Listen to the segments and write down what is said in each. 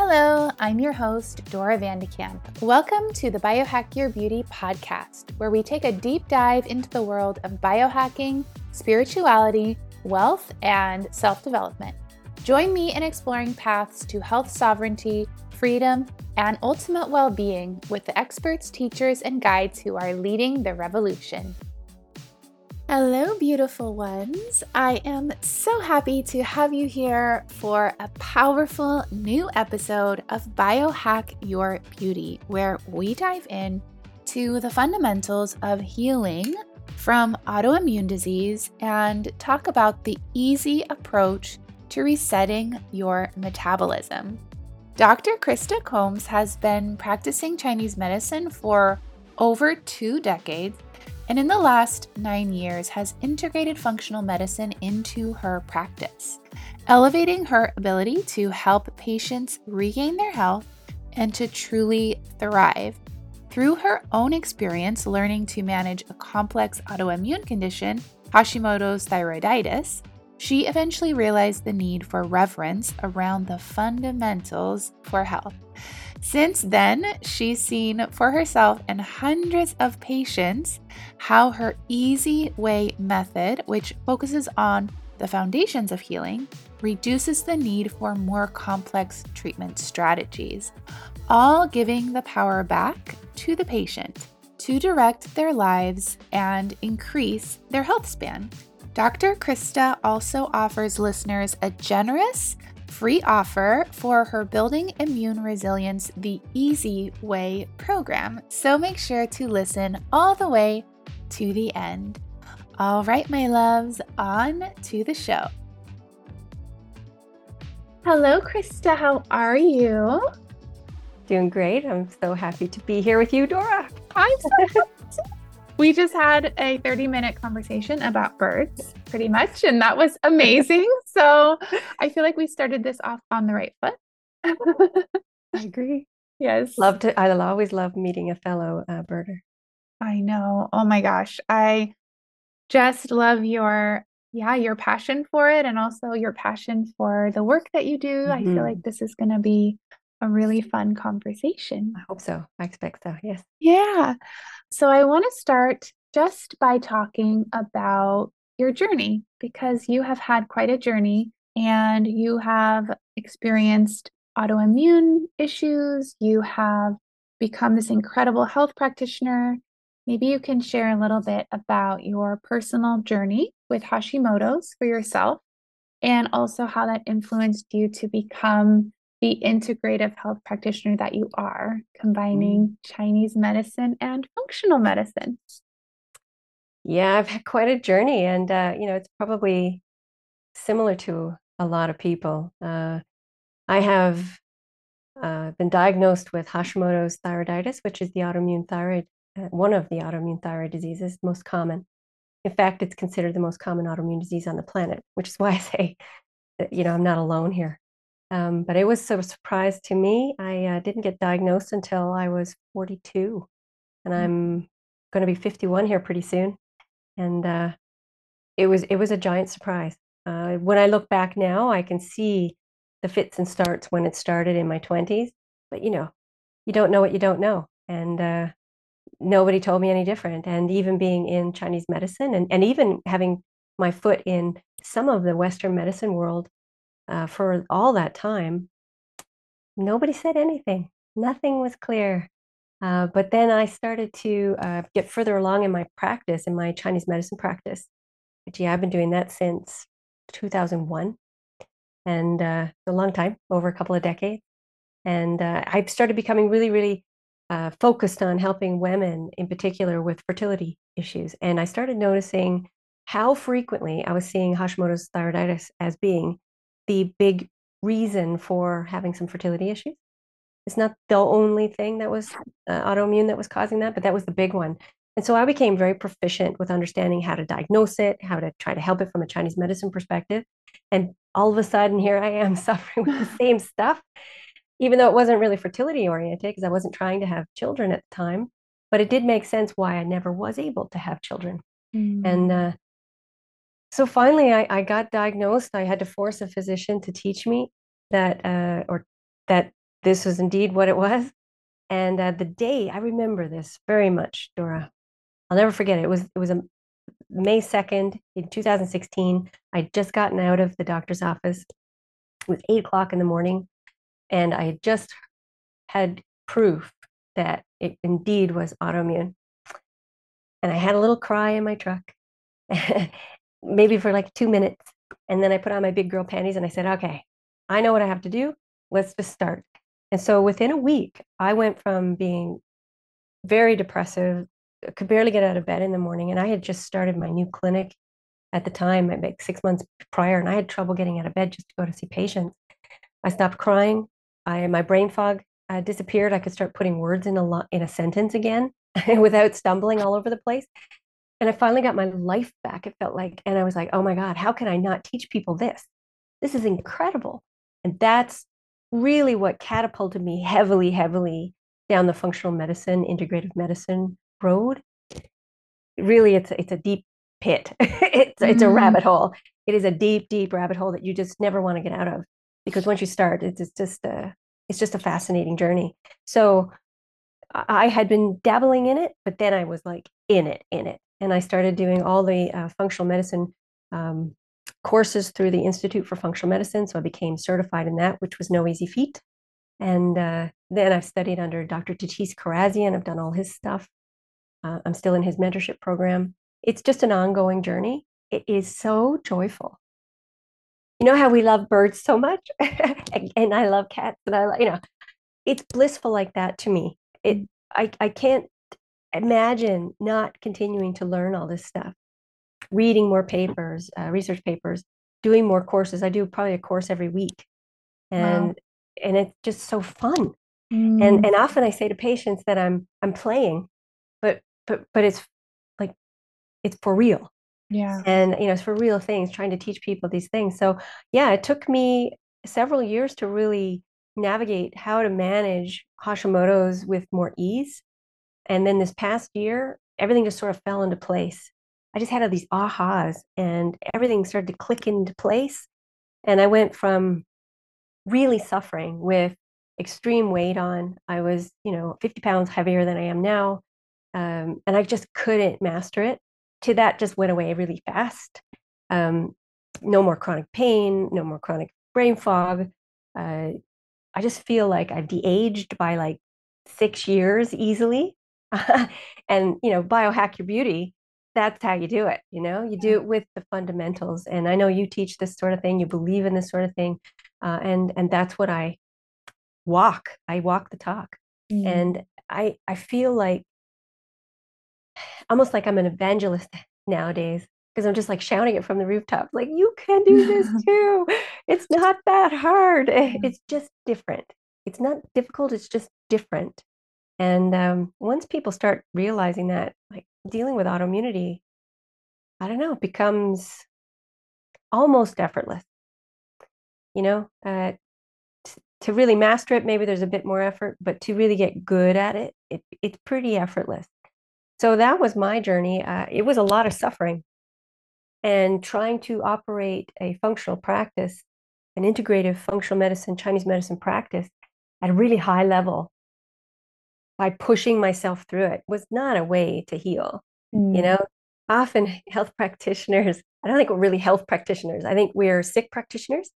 Hello, I'm your host, Dora Vandekamp. Welcome to the Biohack Your Beauty podcast, where we take a deep dive into the world of biohacking, spirituality, wealth, and self development. Join me in exploring paths to health sovereignty, freedom, and ultimate well being with the experts, teachers, and guides who are leading the revolution. Hello, beautiful ones. I am so happy to have you here for a powerful new episode of Biohack Your Beauty, where we dive in to the fundamentals of healing from autoimmune disease and talk about the easy approach to resetting your metabolism. Dr. Krista Combs has been practicing Chinese medicine for over two decades and in the last nine years has integrated functional medicine into her practice, elevating her ability to help patients regain their health and to truly thrive. Through her own experience learning to manage a complex autoimmune condition, Hashimoto's thyroiditis, she eventually realized the need for reverence around the fundamentals for health. Since then, she's seen for herself and hundreds of patients how her Easy Way method, which focuses on the foundations of healing, reduces the need for more complex treatment strategies, all giving the power back to the patient to direct their lives and increase their health span. Dr. Krista also offers listeners a generous free offer for her Building Immune Resilience the Easy Way program. So make sure to listen all the way to the end. All right, my loves, on to the show. Hello, Krista. How are you? Doing great. I'm so happy to be here with you, Dora. I'm so we just had a 30 minute conversation about birds, pretty much, and that was amazing. so I feel like we started this off on the right foot. I agree. Yes. Love to, I always love meeting a fellow uh, birder. I know. Oh my gosh. I just love your yeah, your passion for it and also your passion for the work that you do. Mm-hmm. I feel mm-hmm. like this is going to be a really fun conversation. I hope so. I expect so. Yes. Yeah. So I want to start just by talking about your journey because you have had quite a journey and you have experienced autoimmune issues. You have become this incredible health practitioner. Maybe you can share a little bit about your personal journey with Hashimoto's for yourself and also how that influenced you to become the integrative health practitioner that you are, combining mm. Chinese medicine and functional medicine. Yeah, I've had quite a journey, and uh, you know, it's probably similar to a lot of people. Uh, I have uh, been diagnosed with Hashimoto's thyroiditis, which is the autoimmune thyroid, uh, one of the autoimmune thyroid diseases, most common. In fact, it's considered the most common autoimmune disease on the planet, which is why I say that, you know, I'm not alone here. Um, but it was a surprise to me. I uh, didn't get diagnosed until I was 42, and mm. I'm going to be 51 here pretty soon. And uh, it was it was a giant surprise. Uh, when I look back now, I can see the fits and starts when it started in my 20s. But you know, you don't know what you don't know, and uh, nobody told me any different. And even being in Chinese medicine, and and even having my foot in some of the Western medicine world uh, for all that time, nobody said anything. Nothing was clear. Uh, but then I started to uh, get further along in my practice, in my Chinese medicine practice. Yeah, I've been doing that since 2001, and uh, a long time, over a couple of decades. And uh, I started becoming really, really uh, focused on helping women, in particular, with fertility issues. And I started noticing how frequently I was seeing Hashimoto's thyroiditis as being the big reason for having some fertility issues. It's not the only thing that was uh, autoimmune that was causing that, but that was the big one. And so I became very proficient with understanding how to diagnose it, how to try to help it from a Chinese medicine perspective. And all of a sudden, here I am suffering with the same stuff, even though it wasn't really fertility oriented because I wasn't trying to have children at the time. But it did make sense why I never was able to have children. Mm. And uh, so finally, I, I got diagnosed. I had to force a physician to teach me that, uh, or that this was indeed what it was. And uh, the day I remember this very much, Dora. I'll never forget it. It was it was a May 2nd in 2016. I'd just gotten out of the doctor's office. It was eight o'clock in the morning, and I had just had proof that it indeed was autoimmune. And I had a little cry in my truck, maybe for like two minutes. And then I put on my big girl panties and I said, okay, I know what I have to do. Let's just start. And so within a week, I went from being very depressive, could barely get out of bed in the morning. And I had just started my new clinic at the time, like six months prior, and I had trouble getting out of bed just to go to see patients. I stopped crying. I my brain fog uh, disappeared. I could start putting words in a lot in a sentence again without stumbling all over the place. And I finally got my life back. It felt like, and I was like, oh my God, how can I not teach people this? This is incredible. And that's really what catapulted me heavily, heavily down the functional medicine, integrative medicine road. Really, it's it's a deep pit. it's it's a mm-hmm. rabbit hole. It is a deep, deep rabbit hole that you just never want to get out of because once you start, it's just a it's just a fascinating journey. So I had been dabbling in it, but then I was like in it, in it, and I started doing all the uh, functional medicine um, courses through the Institute for Functional Medicine. So I became certified in that, which was no easy feat. And uh, then I've studied under Dr. Datis Kharrazian. I've done all his stuff. Uh, I'm still in his mentorship program. It's just an ongoing journey. It is so joyful. You know how we love birds so much, and I love cats, and I, you know, it's blissful like that to me. It, I, I can't imagine not continuing to learn all this stuff, reading more papers, uh, research papers, doing more courses. I do probably a course every week, and wow. and it's just so fun. Mm. And and often I say to patients that I'm I'm playing, but but but it's like it's for real yeah and you know it's for real things trying to teach people these things so yeah it took me several years to really navigate how to manage hashimoto's with more ease and then this past year everything just sort of fell into place i just had all these ahas and everything started to click into place and i went from really suffering with extreme weight on i was you know 50 pounds heavier than i am now um, and I just couldn't master it. To that, just went away really fast. Um, no more chronic pain, no more chronic brain fog. Uh, I just feel like I've de-aged by like six years easily. and you know, biohack your beauty. That's how you do it. You know, you do it with the fundamentals. And I know you teach this sort of thing. You believe in this sort of thing, uh, and and that's what I walk. I walk the talk. Mm. And I I feel like almost like I'm an evangelist nowadays because I'm just like shouting it from the rooftop, like, you can do this too. it's not that hard. It's just different. It's not difficult, it's just different. And um, once people start realizing that, like dealing with autoimmunity, I don't know, becomes almost effortless. You know, uh, t- to really master it, maybe there's a bit more effort, but to really get good at it, it it's pretty effortless. So that was my journey. Uh, it was a lot of suffering and trying to operate a functional practice, an integrative functional medicine, Chinese medicine practice at a really high level by pushing myself through it was not a way to heal. Mm. You know, often health practitioners, I don't think we're really health practitioners. I think we're sick practitioners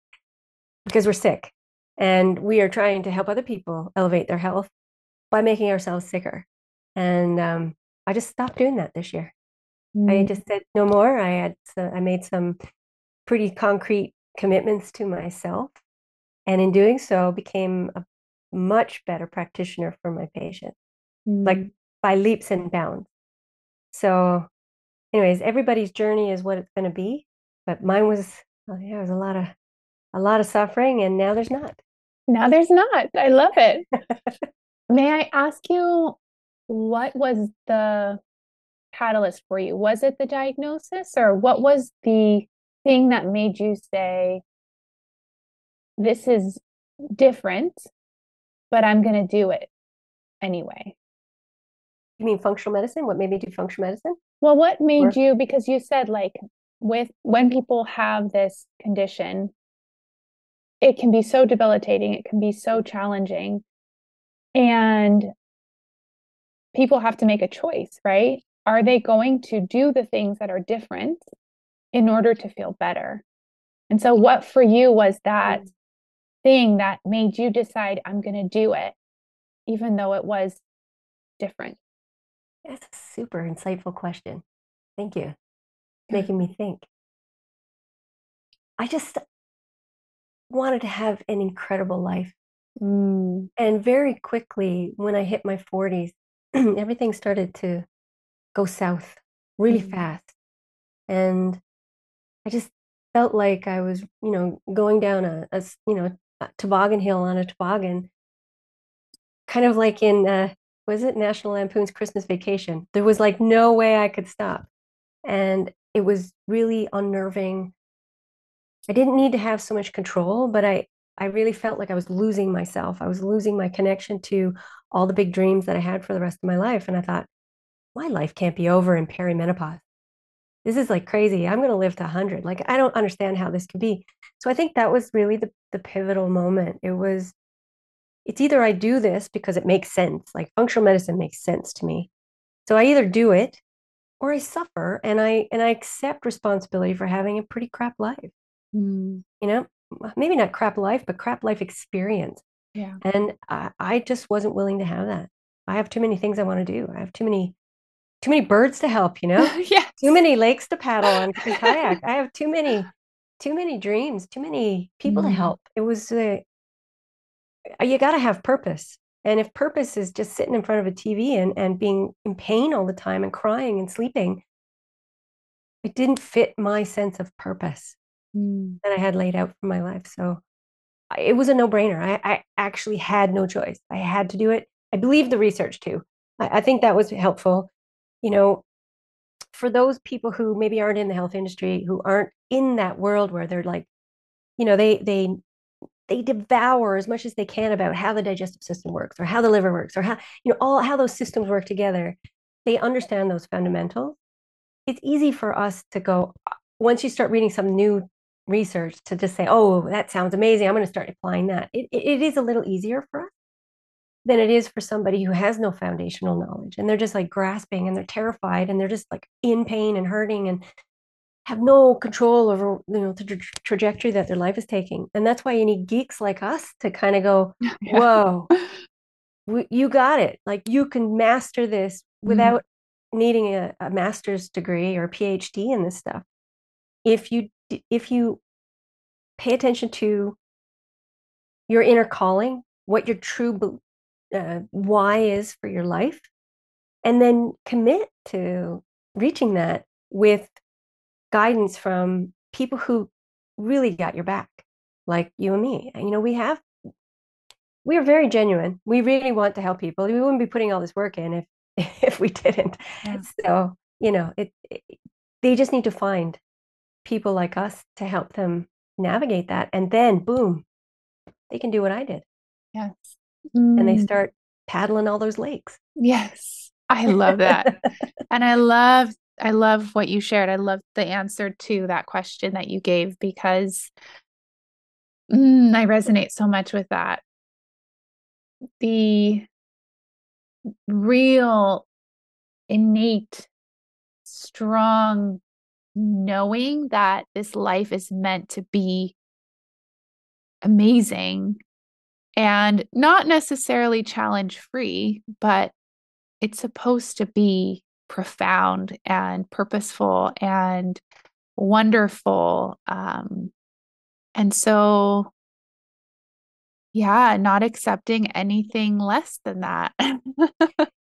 because we're sick and we are trying to help other people elevate their health by making ourselves sicker. And um, I just stopped doing that this year. Mm. I just said no more. I had I made some pretty concrete commitments to myself, and in doing so, became a much better practitioner for my patients, mm. like by leaps and bounds. So, anyways, everybody's journey is what it's going to be, but mine was well, yeah, it was a lot of a lot of suffering, and now there's not. Now there's not. I love it. May I ask you what was the catalyst for you? Was it the diagnosis or what was the thing that made you say, this is different, but I'm going to do it anyway? You mean functional medicine? What made me do functional medicine? Well, what made or- you, because you said like with when people have this condition, it can be so debilitating, it can be so challenging. And people have to make a choice, right? Are they going to do the things that are different in order to feel better? And so, what for you was that mm. Thing that made you decide, I'm going to do it, even though it was different? That's a super insightful question. Thank you. Making me think. I just wanted to have an incredible life. Mm. And very quickly, when I hit my 40s, everything started to go south really mm. fast. And I just felt like I was, you know, going down a, a you know, toboggan hill on a toboggan, kind of like in, uh, was it National Lampoon's Christmas Vacation? There was like no way I could stop. And it was really unnerving. I didn't need to have so much control, but I, I really felt like I was losing myself. I was losing my connection to all the big dreams that I had for the rest of my life. And I thought, my life can't be over in perimenopause. This is like crazy. I'm going to live to 100. Like, I don't understand how this can be. So I think that was really the, the pivotal moment. It was, it's either I do this because it makes sense, like functional medicine makes sense to me. So I either do it or I suffer and I and I accept responsibility for having a pretty crap life. Mm. You know, maybe not crap life, but crap life experience. Yeah. And I, I just wasn't willing to have that. I have too many things I want to do. I have too many too many birds to help, you know? yeah. Too many lakes to paddle on kayak. I have too many too many dreams, too many people mm. to help. It was uh, you got to have purpose. And if purpose is just sitting in front of a TV and, and being in pain all the time and crying and sleeping, it didn't fit my sense of purpose mm. that I had laid out for my life. So it was a no brainer. I, I, actually had no choice. I had to do it. I believe the research too. I, I think that was helpful. You know, for those people who maybe aren't in the health industry, who aren't in that world where they're like, you know, they they they devour as much as they can about how the digestive system works or how the liver works or how you know all how those systems work together they understand those fundamentals. It's easy for us to go uh, once you start reading some new research to just say oh that sounds amazing. I'm going to start applying that. It, it is a little easier for us than it is for somebody who has no foundational knowledge and they're just like grasping and they're terrified and they're just like in pain and hurting and have no control over you know the tra- trajectory that their life is taking and that's why you need geeks like us to kind of go whoa we, you got it like you can master this mm-hmm. without mm. needing a, a master's degree or a phd in this stuff if you if you pay attention to your inner calling what your true uh, why is for your life and then commit to reaching that with guidance from people who really got your back, like you and me. And, you know, we have, we are very genuine. We really want to help people. We wouldn't be putting all this work in if, if we didn't. Yeah. So, you know, it, it, they just need to find people like us to help them navigate that. And then, boom, they can do what I did. Yes. Mm. And they mm. start paddling all those lakes. Yes. I love that. and I love I love what you shared. I love the answer to that question that you gave because mm, I resonate so much with that. The real innate, strong knowing that this life is meant to be amazing and not necessarily challenge free, but it's supposed to be profound and purposeful and wonderful. Um, and so, yeah, not accepting anything less than that. and,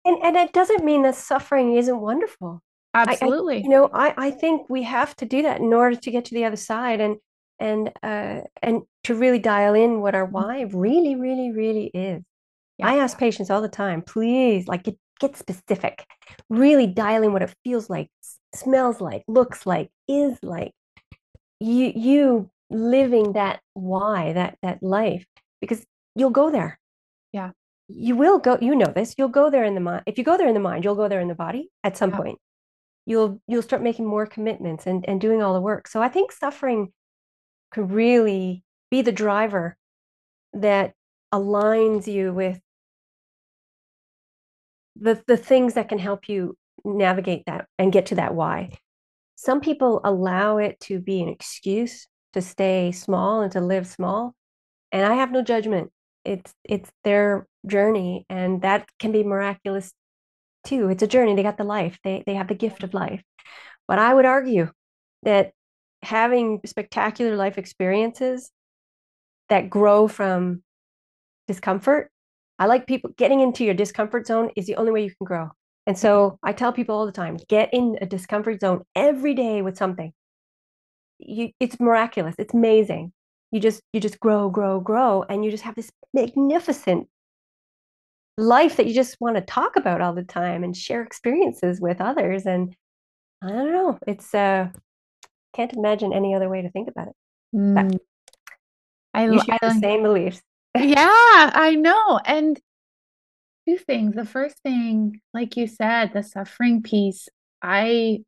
and it doesn't mean that suffering isn't wonderful. Absolutely. I, I, you know, I, I think we have to do that in order to get to the other side and and uh, and to really dial in what our why really, really, really is. Yeah. I ask patients all the time, please, like get get specific, really dial in what it feels like, smells like, looks like, is like. You you living that why, that that life, because you'll go there. Yeah. You will go, you know this, you'll go there in the mind. If you go there in the mind, you'll go there in the body at some yeah. point. You'll you'll start making more commitments and, and doing all the work. So I think suffering could really be the driver that aligns you with the the things that can help you navigate that and get to that why. Some people allow it to be an excuse to stay small and to live small, and I have no judgment. It's it's their journey, and that can be miraculous too. It's a journey. They got the life. They they have the gift of life. But I would argue that having spectacular life experiences that grow from discomfort. I like people getting into your discomfort zone is the only way you can grow. And so I tell people all the time, get in a discomfort zone every day with something. You, it's miraculous. It's amazing. You just you just grow, grow, grow, and you just have this magnificent life that you just want to talk about all the time and share experiences with others. And I don't know, it's uh can't imagine any other way to think about it. Mm. I, you share I, the same beliefs. yeah, I know. And two things. The first thing, like you said, the suffering piece, I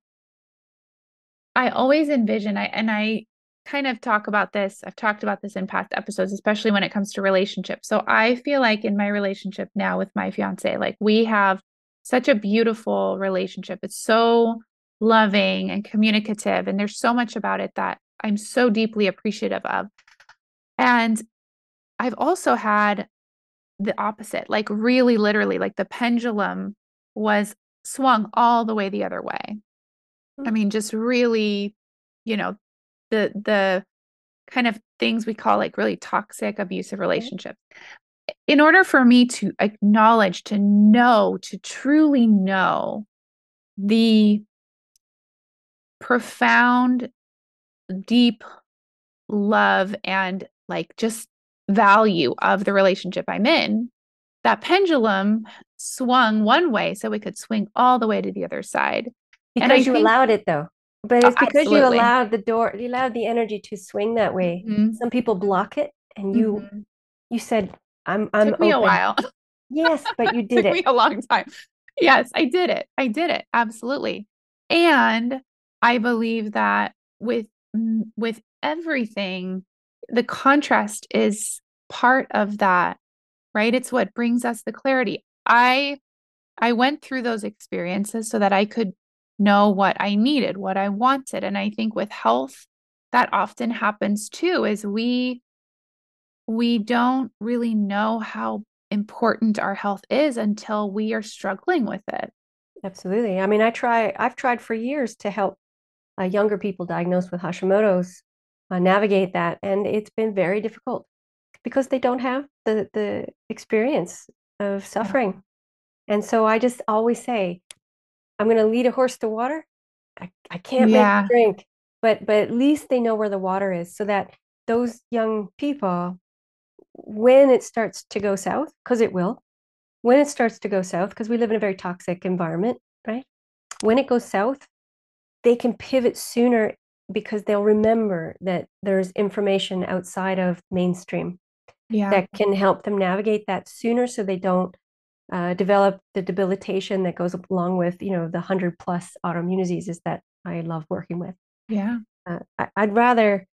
I always envision I and I kind of talk about this. I've talked about this in past episodes, especially when it comes to relationships. So I feel like in my relationship now with my fiance, like we have such a beautiful relationship. It's so loving and communicative and there's so much about it that I'm so deeply appreciative of. And I've also had the opposite, like really literally, like the pendulum was swung all the way the other way. I mean, just really, you know, the the kind of things we call like really toxic abusive relationships. Mm-hmm. In order for me to acknowledge, to know, to truly know the profound, deep love and like just value of the relationship I'm in, that pendulum swung one way so we could swing all the way to the other side. Because you think, allowed it though. But it's because absolutely. you allowed the door, you allowed the energy to swing that way. Mm-hmm. Some people block it and you mm-hmm. you said, I'm I'm took me open. a while. yes, but you did it. Took me a long time. Yes, I did it. I did it. Absolutely. And I believe that with mm, with everything the contrast is part of that right? It's what brings us the clarity. I i went through those experiences so that i could know what i needed what i wanted and i think with health that often happens too is we we don't really know how important our health is until we are struggling with it. Absolutely. I mean i try i've tried for years to help uh, younger people diagnosed with hashimoto's uh, navigate that. And it's been very difficult because they don't have the, the experience of suffering. And so I just always say, I'm going to lead a horse to water. I, I can't yeah. make drink, but but at least they know where the water is, so that those young people, when it starts to go south, because it will, when it starts to go south, because we live in a very toxic environment, right? When it goes south, they can pivot sooner because they'll remember that there's information outside of mainstream yeah. that can help them navigate that sooner so they don't uh, develop the debilitation that goes along with you know the 100 plus autoimmune diseases that i love working with yeah uh, I, i'd rather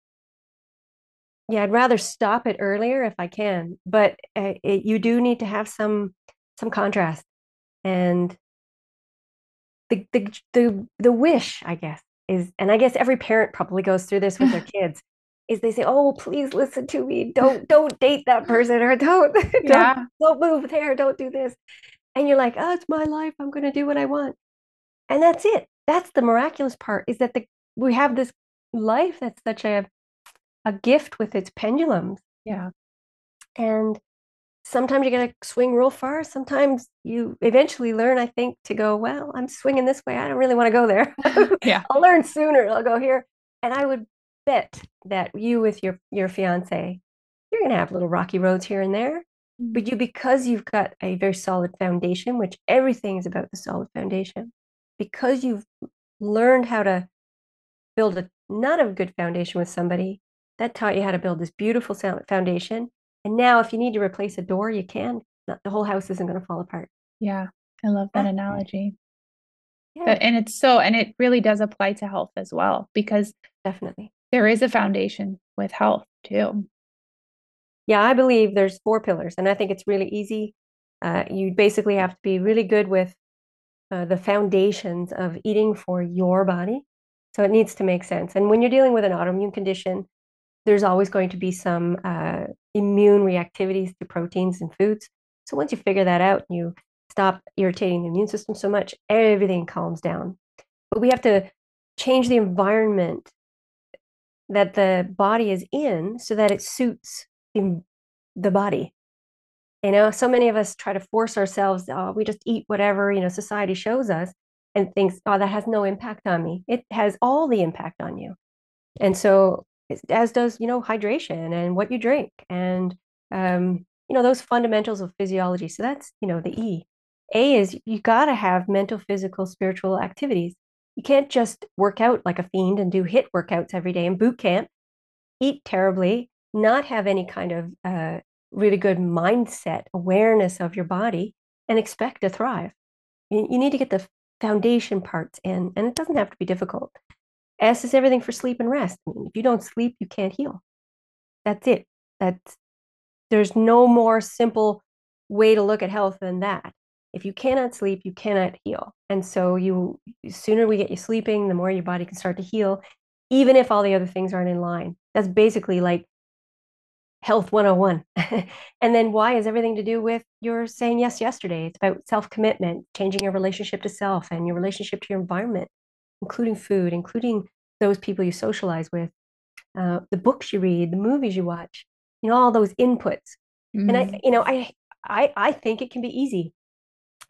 yeah i'd rather stop it earlier if i can but uh, it, you do need to have some some contrast and the, the the the wish i guess is, and I guess every parent probably goes through this with their kids, is they say, "Oh, please listen to me. Don't don't date that person, or don't yeah. don't, don't move there. Don't do this." And you're like, "Oh, it's my life. I'm going to do what I want," and that's it. That's the miraculous part is that the we have this life that's such a a gift with its pendulums. Yeah, and sometimes you got to swing real far. Sometimes you eventually learn, I think, to go, well, I'm swinging this way. I don't really want to go there. yeah. I'll learn sooner. I'll go here. And I would bet that you with your, your fiance, you're going to have little rocky roads here and there. Mm-hmm. But you, because you've got a very solid foundation, which everything is about the solid foundation, because you've learned how to build a not a good foundation with somebody, that taught you how to build this beautiful foundation and now, if you need to replace a door, you can. The whole house isn't going to fall apart. Yeah, I love that analogy. Yeah. And it's so, and it really does apply to health as well, because definitely there is a foundation with health too. yeah, I believe there's four pillars, and I think it's really easy. Uh, you basically have to be really good with uh, the foundations of eating for your body. So it needs to make sense. And when you're dealing with an autoimmune condition, there's always going to be some uh, immune reactivities to proteins and foods. So once you figure that out, and you stop irritating the immune system so much, everything calms down. But we have to change the environment that the body is in so that it suits the, the body. You know, so many of us try to force ourselves, oh, we just eat whatever, you know, society shows us and thinks, oh, that has no impact on me. It has all the impact on you. And so, as does, you know, hydration and what you drink and, um, you know, those fundamentals of physiology. So that's, you know, the E. A is you got to have mental, physical, spiritual activities. You can't just work out like a fiend and do HIIT workouts every day in boot camp, eat terribly, not have any kind of uh, really good mindset, awareness of your body, and expect to thrive. You, you need to get the foundation parts in, and it doesn't have to be difficult. S is everything for sleep and rest. I mean, if you don't sleep, you can't heal. That's it. That's there's no more simple way to look at health than that. If you cannot sleep, you cannot heal. And so you sooner we get you sleeping, the more your body can start to heal, even if all the other things aren't in line. That's basically like health 101. and then why is everything to do with your saying yes yesterday? It's about self-commitment, changing your relationship to self and your relationship to your environment, including food, including those people you socialize with, uh, the books you read, the movies you watch, you know, all those inputs. Mm. And I, mm. you know, I, I, I think it can be easy.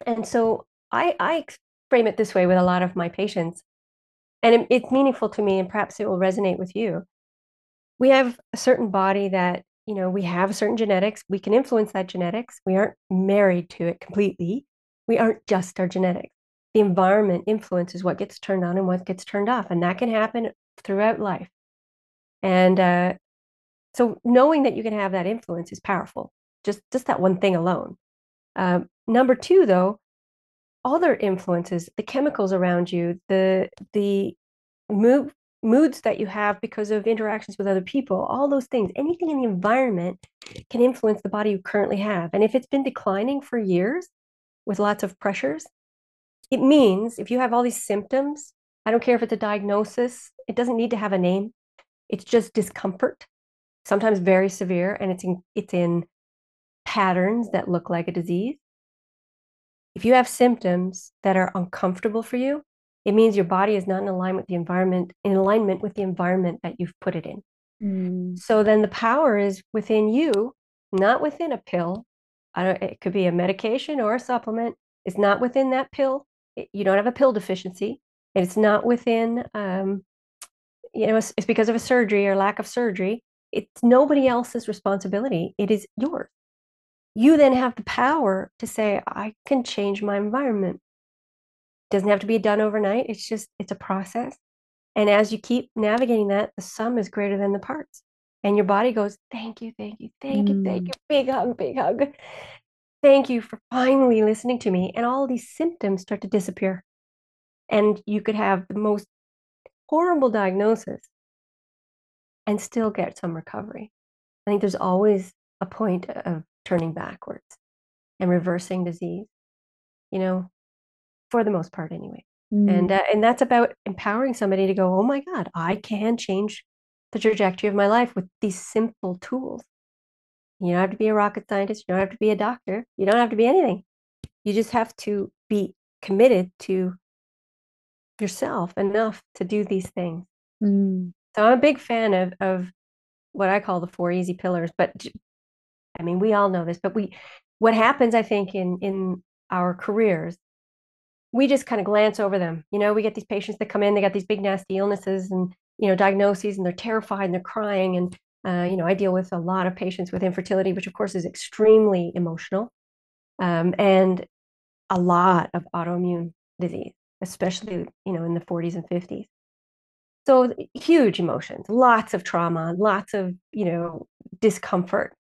And so I, I frame it this way with a lot of my patients, and it, it's meaningful to me, and perhaps it will resonate with you. We have a certain body that you know, we have certain genetics. We can influence that genetics. We aren't married to it completely. We aren't just our genetics. The environment influences what gets turned on and what gets turned off. And that can happen throughout life. And uh, so knowing that you can have that influence is powerful, just, just that one thing alone. Um, number two, though, other influences, the chemicals around you, the, the move, moods that you have because of interactions with other people, all those things, anything in the environment can influence the body you currently have. And if it's been declining for years with lots of pressures, it means if you have all these symptoms, I don't care if it's a diagnosis, it doesn't need to have a name. It's just discomfort, sometimes very severe, and it's in, it's in patterns that look like a disease. If you have symptoms that are uncomfortable for you, it means your body is not in alignment with the environment, in alignment with the environment that you've put it in. Mm. So then the power is within you, not within a pill. it could be a medication or a supplement. It's not within that pill. You don't have a pill deficiency. It's not within, um, you know, it's, it's because of a surgery or lack of surgery. It's nobody else's responsibility. It is yours. You then have the power to say, I can change my environment It doesn't have to be done overnight. It's just, it's a process. And as you keep navigating that, the sum is greater than the parts. And your body goes, thank you, thank you, thank you, thank mm. you. Big hug, big hug. Thank you for finally listening to me. And all these symptoms start to disappear. And you could have the most horrible diagnosis and still get some recovery. I think there's always a point of turning backwards and reversing disease. You know, for the most part anyway. Mm. And uh, and that's about empowering somebody to go, "Oh my god, I can change the trajectory of my life with these simple tools." You don't have to be a rocket scientist, you don't have to be a doctor, you don't have to be anything. You just have to be committed to yourself enough to do these things. Mm. So I'm a big fan of of what I call the four easy pillars, but I mean, we all know this, but we what happens I think in in our careers we just kind of glance over them. You know, we get these patients that come in, they got these big nasty illnesses and you know diagnoses, and they're terrified and they're crying. And uh, you know, I deal with a lot of patients with infertility, which of course is extremely emotional, um, and a lot of autoimmune disease, especially you know in the 40s and 50s. So huge emotions, lots of trauma, lots of you know discomfort,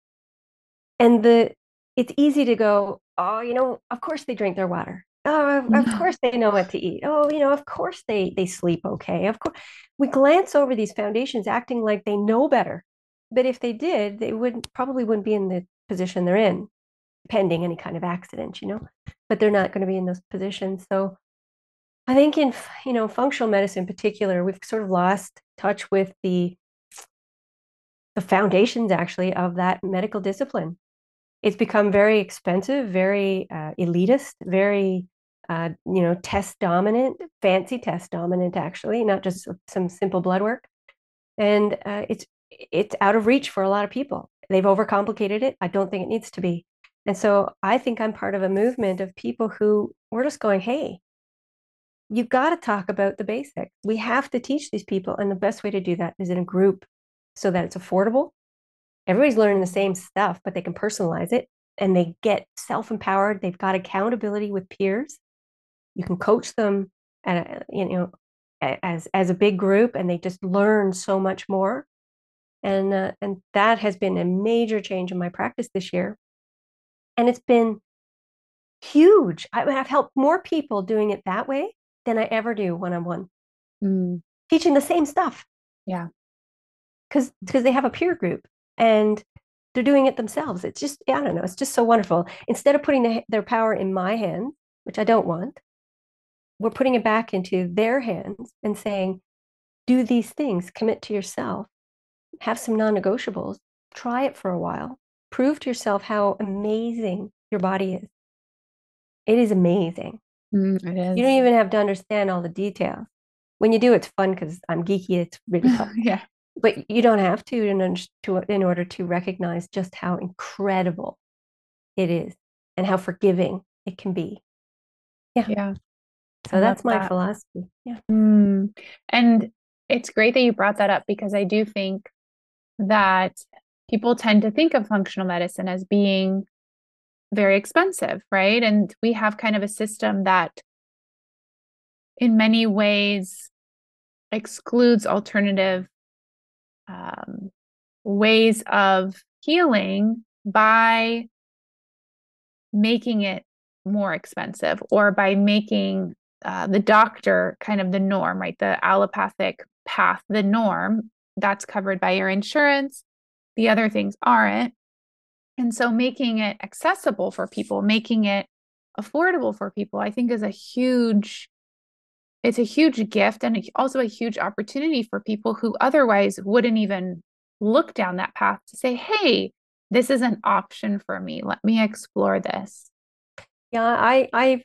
and the it's easy to go, oh, you know, of course they drink their water Oh, of, of course they know what to eat. Oh, you know, of course they they sleep okay. Of course, we glance over these foundations, acting like they know better. But if they did, they wouldn't probably wouldn't be in the position they're in, pending any kind of accident, you know. But they're not going to be in those positions. So I think in you know functional medicine in particular, we've sort of lost touch with the the foundations actually of that medical discipline. It's become very expensive, very uh, elitist, very uh, you know test dominant, fancy test dominant actually, not just some simple blood work, and uh, it's it's out of reach for a lot of people. They've overcomplicated it. I don't think it needs to be. And so I think I'm part of a movement of people who we're just going, hey, you've got to talk about the basics. We have to teach these people. And the best way to do that is in a group so that it's affordable. Everybody's learning the same stuff, but they can personalize it and they get self empowered. They've got accountability with peers. You can coach them at a, you know as as a big group and they just learn so much more and uh, and that has been a major change in my practice this year. And it's been huge. I, have helped more people doing it that way than i ever do one-on-one. Mm. teaching the same stuff. Yeah. Because because they have a peer group and they're doing it themselves. It's just i don't know it's just so wonderful. Instead of putting the, their power in my hands which i don't want we're putting it back into their hands and saying do these things. Commit to yourself have some non negotiables, try it for a while, prove to yourself how amazing your body is. It is amazing. Mm, it is. You don't even have to understand all the details. When you do, it's fun because I'm geeky. It's really fun. yeah. But you don't have to in, to in order to recognize just how incredible it is and how forgiving it can be. Yeah. Yeah. So that's my that. philosophy. Yeah. Mm. And it's great that you brought that up because I do think that people tend to think of functional medicine as being very expensive, right? And we have kind of a system that, in many ways, excludes alternative um, ways of healing by making it more expensive or by making uh, the doctor kind of the norm, right? The allopathic path, the norm, that's covered by your insurance. The other things aren't. And so making it accessible for people, making it affordable for people, I think is a huge it's a huge gift and also a huge opportunity for people who otherwise wouldn't even look down that path to say, "Hey, this is an option for me. Let me explore this." Yeah, I I've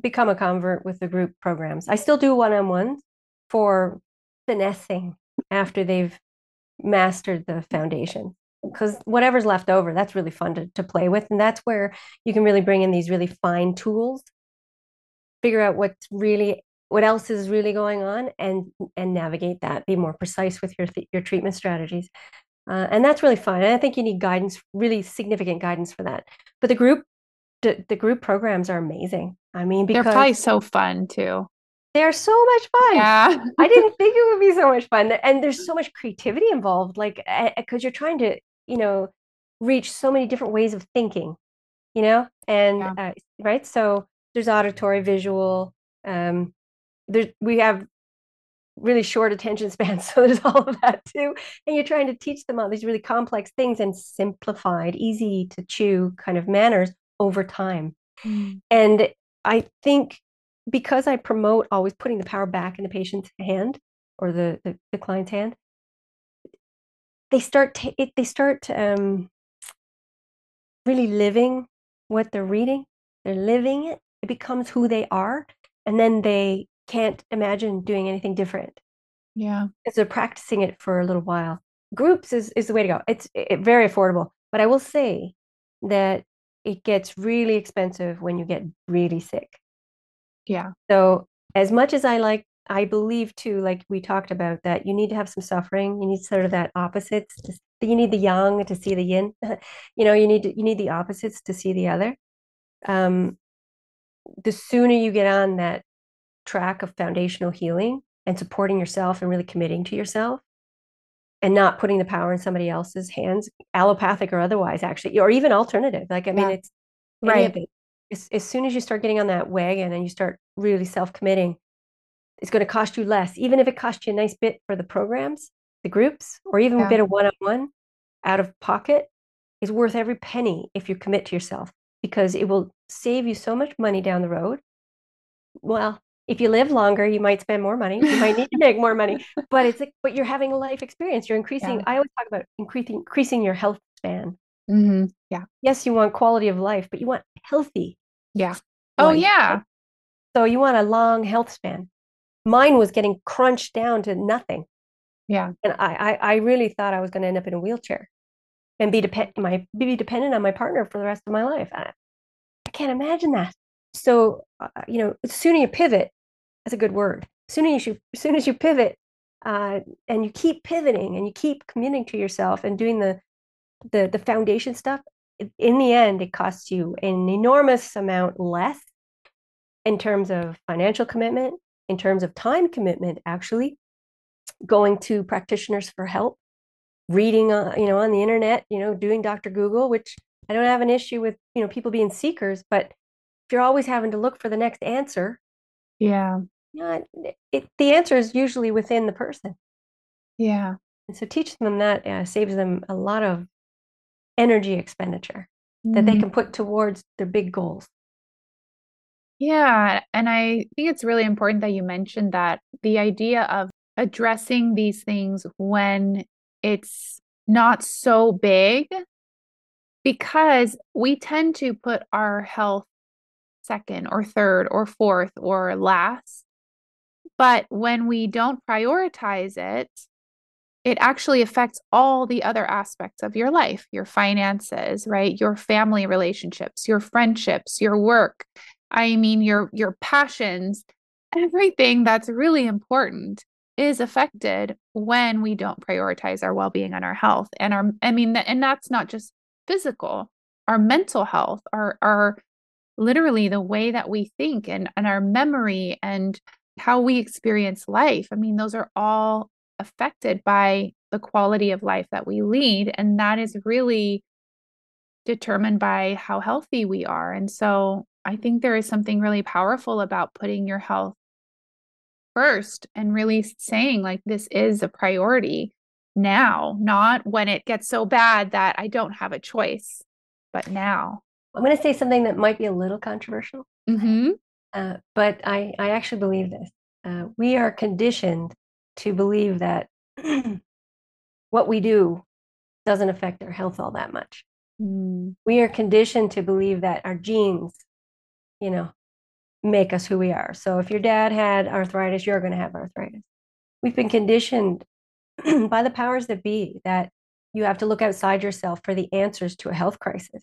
become a convert with the group programs. I still do one-on-ones for finessing after they've mastered the foundation because whatever's left over that's really fun to, to play with and that's where you can really bring in these really fine tools. Figure out what's really what else is really going on and and navigate that be more precise with your your treatment strategies. Uh, and that's really fun and i think you need guidance really significant guidance for that. But the group the, the group programs are amazing. I mean because they're probably so fun too they're so much fun. Yeah. I didn't think it would be so much fun. And there's so much creativity involved, like, because you're trying to, you know, reach so many different ways of thinking, you know, and yeah. uh, right. So there's auditory, visual. Um, there, we have really short attention spans, so there's all of that too. And you're trying to teach them all these really complex things in simplified, easy to chew kind of manners over time. Mm. And I think because I promote always putting the power back in the patient's hand or the, the, the client's hand, they start it, they start um, really living what they're reading. They're living it. It becomes who they are, and then they can't imagine doing anything different. Yeah, because they're practicing it for a little while. Groups is is the way to go. It's it, very affordable, but I will say that it gets really expensive when you get really sick. Yeah. So as much as I like, I believe too, like we talked about, that you need to have some suffering. You need sort of that opposites. You need the yang to see the yin. you know, you need to, you need the opposites to see the other. Um, the sooner you get on that track of foundational healing and supporting yourself and really committing to yourself, and not putting the power in somebody else's hands, allopathic or otherwise, actually, or even alternative. Like I mean, yeah. it's right as, as soon as you start getting on that wagon and you start really self-committing it's going to cost you less even if it costs you a nice bit for the programs the groups or even yeah. a bit of one-on-one out of pocket is worth every penny if you commit to yourself because it will save you so much money down the road. Well, if you live longer, you might spend more money. You might need to make more money, but it's like, but you're having a life experience. You're increasing. Yeah. I always talk about increasing increasing your health span. Mm-hmm. Yeah. Yes, you want quality of life, but you want healthy. Yeah. Oh yeah. So you want a long health span. Mine was getting crunched down to nothing. Yeah. And I I, I really thought I was going to end up in a wheelchair and be depend my be dependent on my partner for the rest of my life. I, I can't imagine that. So uh, you know, sooner you pivot, that's a good word. Soon as you as soon as you pivot, uh, and you keep pivoting and you keep communing to yourself and doing the the the foundation stuff. In the end, it costs you an enormous amount less in terms of financial commitment, in terms of time commitment, actually, going to practitioners for help reading, uh, you know, on the internet, you know, doing Dr. Google, which I don't have an issue with, you know, people being seekers, but if you're always having to look for the next answer, yeah, know, it, it, the answer is usually within the person. Yeah. And so teaching them that uh, saves them a lot of energy expenditure mm-hmm. that they mm-hmm. can put towards their big goals. Yeah. And I think it's really important that you mentioned that the idea of addressing these things when it's not so big because we tend to put our health second or third or fourth or last. But when we don't prioritize it, it actually affects all the other aspects of your life your finances right? Your family relationships your friendships your work. I mean your your passions. Everything that's really important is affected when we don't prioritize our well-being and our health and our i mean and that's not just physical our mental health our our literally the way that we think and and our memory and how we experience life. I mean those are all affected by the quality of life that we lead and that is really determined by how healthy we are and so i think there is something really powerful about putting your health first and really saying like this is a priority now, not when it gets so bad that I don't have a choice, but now. I'm going to say something that might be a little controversial, mm-hmm. uh, but I, I actually believe this. Uh, we are conditioned to believe that what we do doesn't affect our health all that much. Mm. We are conditioned to believe that our genes, you know, make us who we are. So if your dad had arthritis, you're going to have arthritis. We've been conditioned by the powers that be that you have to look outside yourself for the answers to a health crisis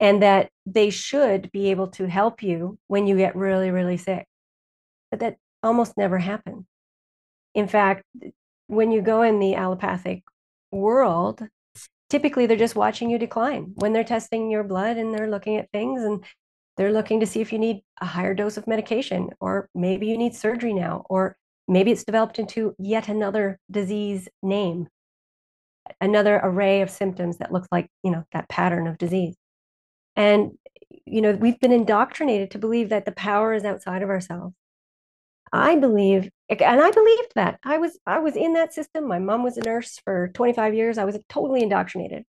and that they should be able to help you when you get really, really sick. But that almost never happens. In fact, when you go in the allopathic world, typically they're just watching you decline when they're testing your blood and they're looking at things and they're looking to see if you need a higher dose of medication, or maybe you need surgery now, or maybe it's developed into yet another disease name, another array of symptoms that looks like, you know, that pattern of disease. And, you know, we've been indoctrinated to believe that the power is outside of ourselves. I believe, and I believed that. I was I was in that system. My mom was a nurse for 25 years. I was totally indoctrinated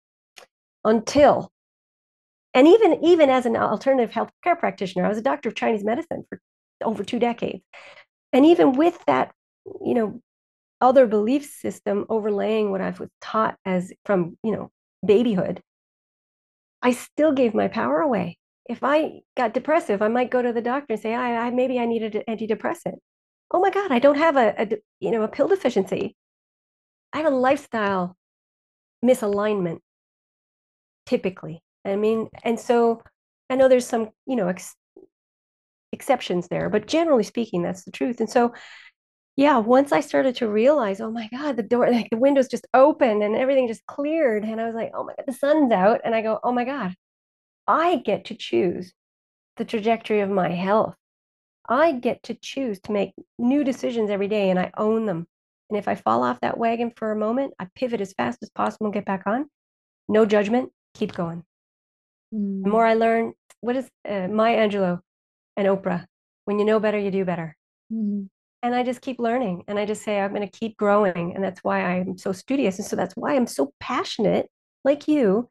until and even even as an alternative health care practitioner, I was a doctor of Chinese medicine for over two decades. And even with that, you know, other belief system overlaying what I was taught as from, you know, babyhood, I still gave my power away. If I got depressive, I might go to the doctor and say, I, I maybe I needed an antidepressant. Oh my God, I don't have a, a you know a pill deficiency. I have a lifestyle misalignment typically I mean, and so I know there's some, you know, ex- exceptions there, but generally speaking, that's the truth. And so, yeah, once I started to realize, oh my God, the door, like the windows just opened and everything just cleared. And I was like, oh my God, the sun's out. And I go, oh my God, I get to choose the trajectory of my health. I get to choose to make new decisions every day and I own them. And if I fall off that wagon for a moment, I pivot as fast as possible and get back on. No judgment, keep going. Mm. The more I learn, what is uh, Maya Angelou and Oprah? When you know better, you do better. Mm. And I just keep learning and I just say, I'm going to keep growing. And that's why I'm so studious. And so that's why I'm so passionate like you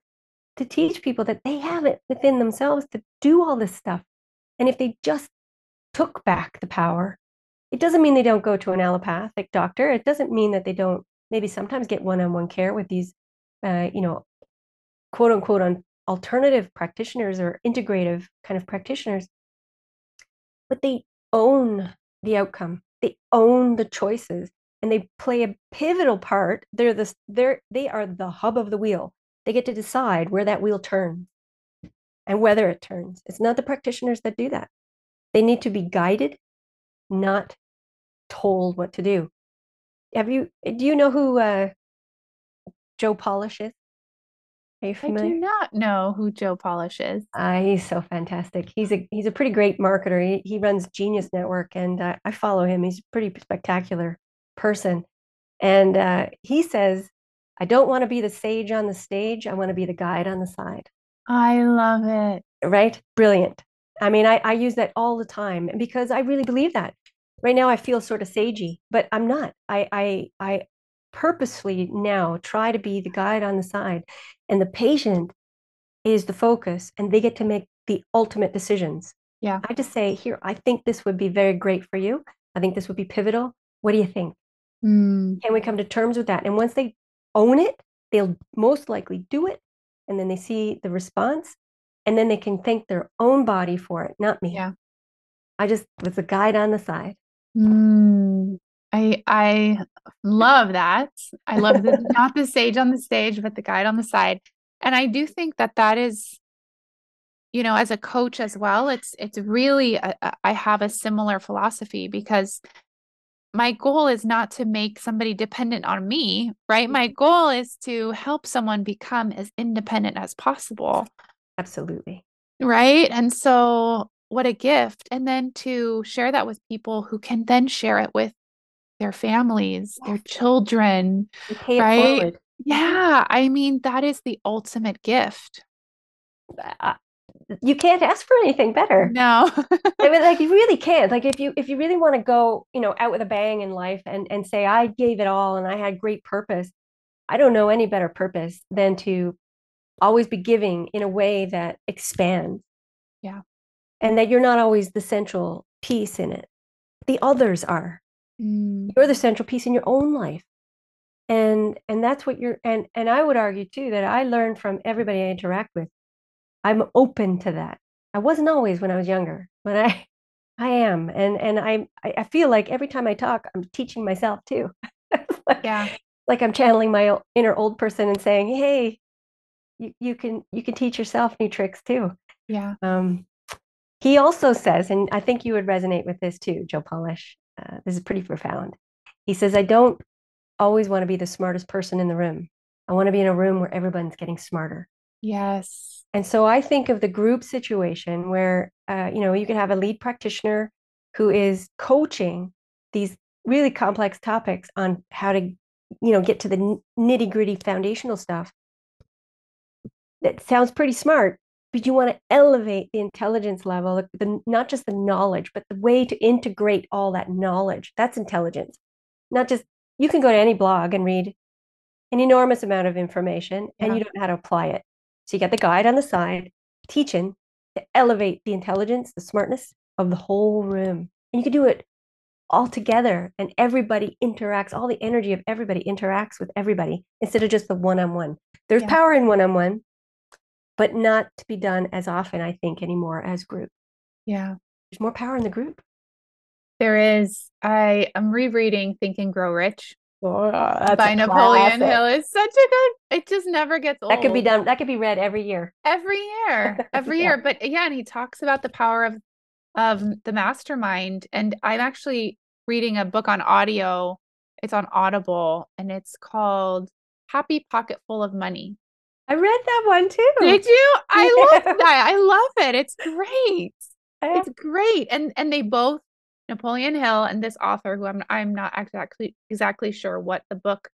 to teach people that they have it within themselves to do all this stuff. And if they just took back the power, it doesn't mean they don't go to an allopathic doctor. It doesn't mean that they don't maybe sometimes get one-on-one care with these, uh, you know, quote unquote on alternative practitioners or integrative kind of practitioners. But they own the outcome. They own the choices and they play a pivotal part. They're the they're they are the hub of the wheel. They get to decide where that wheel turns and whether it turns. It's not the practitioners that do that. They need to be guided, not told what to do. Have you do you know who uh, Joe Polish is? Are you familiar? I do not know who Joe Polish is. Uh, he's so fantastic. He's a he's a pretty great marketer. He, he runs Genius Network, and uh, I follow him. He's a pretty spectacular person. And uh, he says, I don't want to be the sage on the stage. I want to be the guide on the side. I love it. Right? Brilliant. I mean, I, I use that all the time because I really believe that. Right now, I feel sort of sagey, but I'm not. I, I, I purposefully now try to be the guide on the side, and the patient is the focus, and they get to make the ultimate decisions. Yeah. I just say, here, I think this would be very great for you. I think this would be pivotal. What do you think? Mm. Can we come to terms with that? And once they own it, they'll most likely do it. And then they see the response. And then they can thank their own body for it, not me. Yeah. I just was a guide on the side. Mm. I I love that. I love the, not the sage on the stage, but the guide on the side. And I do think that that is, you know, as a coach as well. It's it's really a, a, I have a similar philosophy because my goal is not to make somebody dependent on me, right? My mm-hmm. goal is to help someone become as independent as possible. Absolutely. Right. And so, what a gift. And then to share that with people who can then share it with their families, their children. right. Yeah. I mean, that is the ultimate gift. Uh, you can't ask for anything better. No. I mean, like you really can't. Like if you if you really want to go, you know, out with a bang in life and and say I gave it all and I had great purpose, I don't know any better purpose than to always be giving in a way that expands. Yeah. And that you're not always the central piece in it. The others are. Mm. You're the central piece in your own life. And and that's what you're and and I would argue too that I learned from everybody I interact with I'm open to that. I wasn't always when I was younger, but I I am. And and I I feel like every time I talk, I'm teaching myself too. like, yeah. Like I'm channeling my inner old person and saying, "Hey, you, you can you can teach yourself new tricks too." Yeah. Um, he also says, and I think you would resonate with this too, Joe Polish. Uh, this is pretty profound. He says, "I don't always want to be the smartest person in the room. I want to be in a room where everyone's getting smarter." Yes. And so I think of the group situation where, uh, you know, you can have a lead practitioner who is coaching these really complex topics on how to, you know, get to the nitty gritty foundational stuff. That sounds pretty smart, but you want to elevate the intelligence level, the, not just the knowledge, but the way to integrate all that knowledge. That's intelligence. Not just, you can go to any blog and read an enormous amount of information and you don't know how to apply it. So you get the guide on the side, teaching to elevate the intelligence, the smartness of the whole room. And you can do it all together and everybody interacts, all the energy of everybody interacts with everybody instead of just the one on one. There's yeah. power in one on one, but not to be done as often, I think, anymore as group. Yeah. There's more power in the group. There is. I am rereading Think and Grow Rich Oh, by Napoleon Hill is such a good. It just never gets old. That could be done. That could be read every year. Every year, every yeah. year. But yeah, and he talks about the power of of the mastermind. And I'm actually reading a book on audio. It's on Audible, and it's called Happy Pocket Full of Money. I read that one too. Did you? I yeah. love that. I love it. It's great. It's great. And and they both Napoleon Hill and this author, who I'm I'm not exactly exactly sure what the book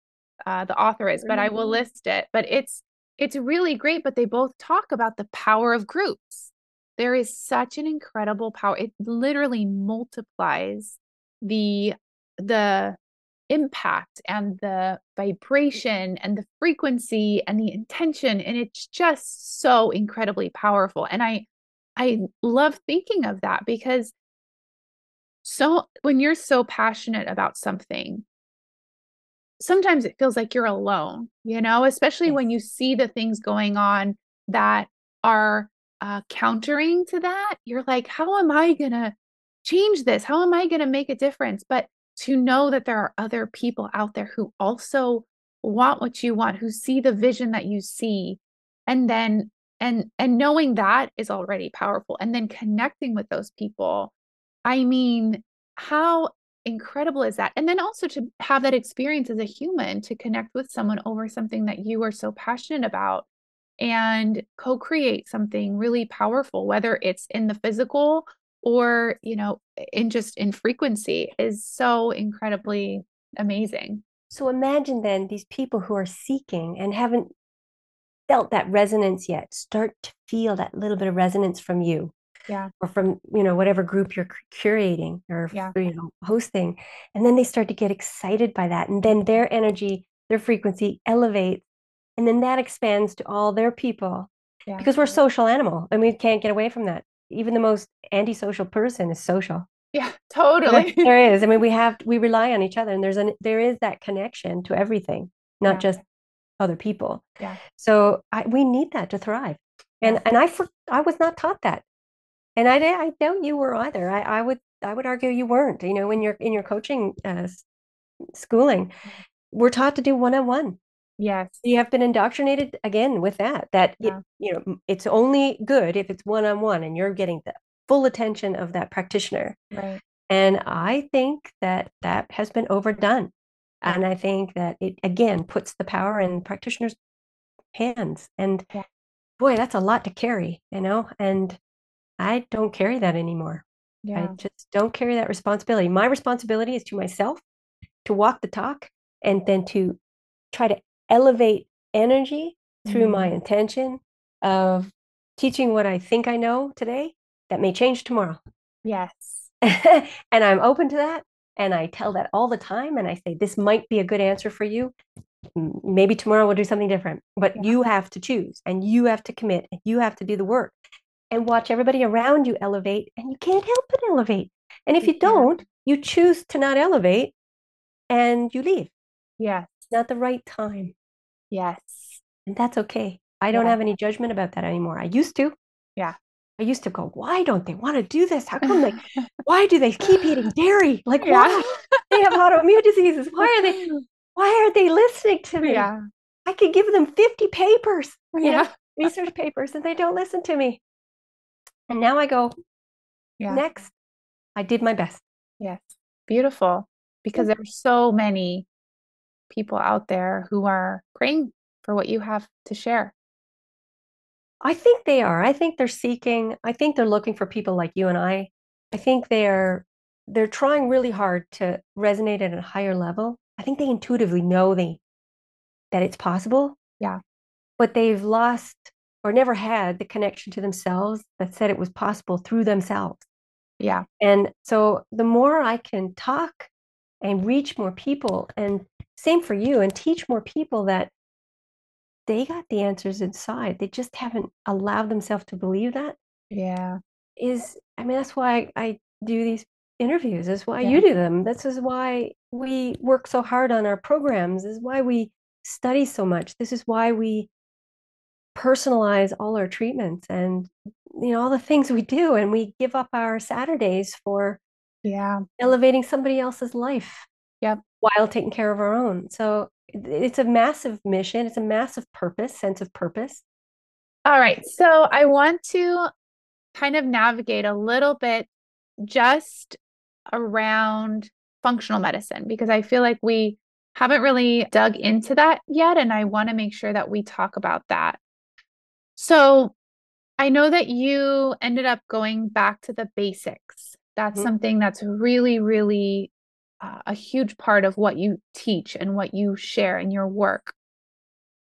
uh, the author is, but I will mm-hmm. list it. But it's it's really great. But they both talk about the power of groups. There is such an incredible power. It literally multiplies the the impact and the vibration and the frequency and the intention and it's just so incredibly powerful and i i love thinking of that because so when you're so passionate about something sometimes it feels like you're alone you know especially yes. when you see the things going on that are uh, countering to that you're like how am i going to change this? How am i going to make a difference? But to know that there are other people out there who also want what you want who see the vision that you see and then and and knowing that is already powerful and then connecting with those people. I mean how incredible is that? And then also to have that experience as a human to connect with someone over something that you are so passionate about and co-create something really powerful whether it's in the physical or you know in just in frequency is so incredibly amazing so imagine then these people who are seeking and haven't felt that resonance yet start to feel that little bit of resonance from you yeah or from you know whatever group you're curating or yeah. you know hosting and then they start to get excited by that and then their energy their frequency elevates and then that expands to all their people yeah. because we're social animal and we can't get away from that even the most antisocial person is social. Yeah, totally. there is. I mean, we have we rely on each other, and there's an there is that connection to everything, not yeah. just other people. Yeah. So I, we need that to thrive, and and I for, I was not taught that, and I I doubt you were either. I I would I would argue you weren't. You know, when you're in your coaching uh, schooling, we're taught to do one on one. Yes. You have been indoctrinated again with that, that, yeah. it, you know, it's only good if it's one-on-one and you're getting the full attention of that practitioner. Right. And I think that that has been overdone. Yeah. And I think that it, again, puts the power in practitioners' hands. And yeah. boy, that's a lot to carry, you know, and I don't carry that anymore. I just don't carry that responsibility. My responsibility is to myself to walk the talk and then to try to elevate energy through mm-hmm. my intention of teaching what I think I know today that may change tomorrow. Yes. and I'm open to that. And I tell that all the time. And I say, this might be a good answer for you. Maybe tomorrow we'll do something different, but yeah. you have to choose and you have to commit and you have to do the work and watch everybody around you elevate. And you can't help but elevate. And if you don't, you choose to not elevate and you leave. Yes. It's not the right time. Yes. And that's okay. I don't yeah. have any judgment about that anymore. I used to. Yeah. I used to go, why don't they want to do this? How come they, why do they keep eating dairy? Like, yeah. why? they have autoimmune diseases. Why are they, why are they listening to me? Yeah. I could give them 50 papers, yeah. Know, research papers, and they don't listen to me. And now I go, yeah. next, I did my best. Yes. Beautiful. Because mm-hmm. there's so many people out there who are praying for what you have to share? I think they are. I think they're seeking, I think they're looking for people like you and I. I think they're they're trying really hard to resonate at a higher level. I think they intuitively know they that it's possible. Yeah. But they've lost or never had the connection to themselves that said it was possible through themselves. Yeah. And so the more I can talk and reach more people and same for you and teach more people that they got the answers inside they just haven't allowed themselves to believe that yeah. is i mean that's why i do these interviews is why yeah. you do them this is why we work so hard on our programs this is why we study so much this is why we personalize all our treatments and you know all the things we do and we give up our saturdays for yeah. elevating somebody else's life While taking care of our own. So it's a massive mission. It's a massive purpose, sense of purpose. All right. So I want to kind of navigate a little bit just around functional medicine because I feel like we haven't really dug into that yet. And I want to make sure that we talk about that. So I know that you ended up going back to the basics. That's mm-hmm. something that's really, really a huge part of what you teach and what you share in your work.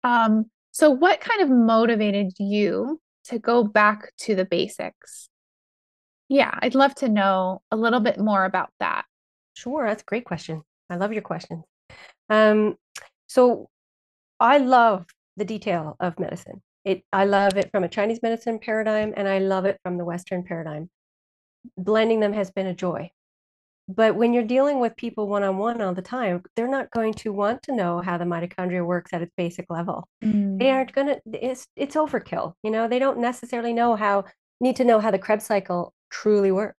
Um, so, what kind of motivated you to go back to the basics? Yeah, I'd love to know a little bit more about that. Sure, that's a great question. I love your questions. Um, so I love the detail of medicine. It, I love it from a Chinese medicine paradigm and I love it from the Western paradigm. Blending them has been a joy. But when you're dealing with people one on one all the time, they're not going to want to know how the mitochondria works at its basic level. Mm. They aren't going to, it's, it's overkill. You know, they don't necessarily know how, need to know how the Krebs cycle truly works.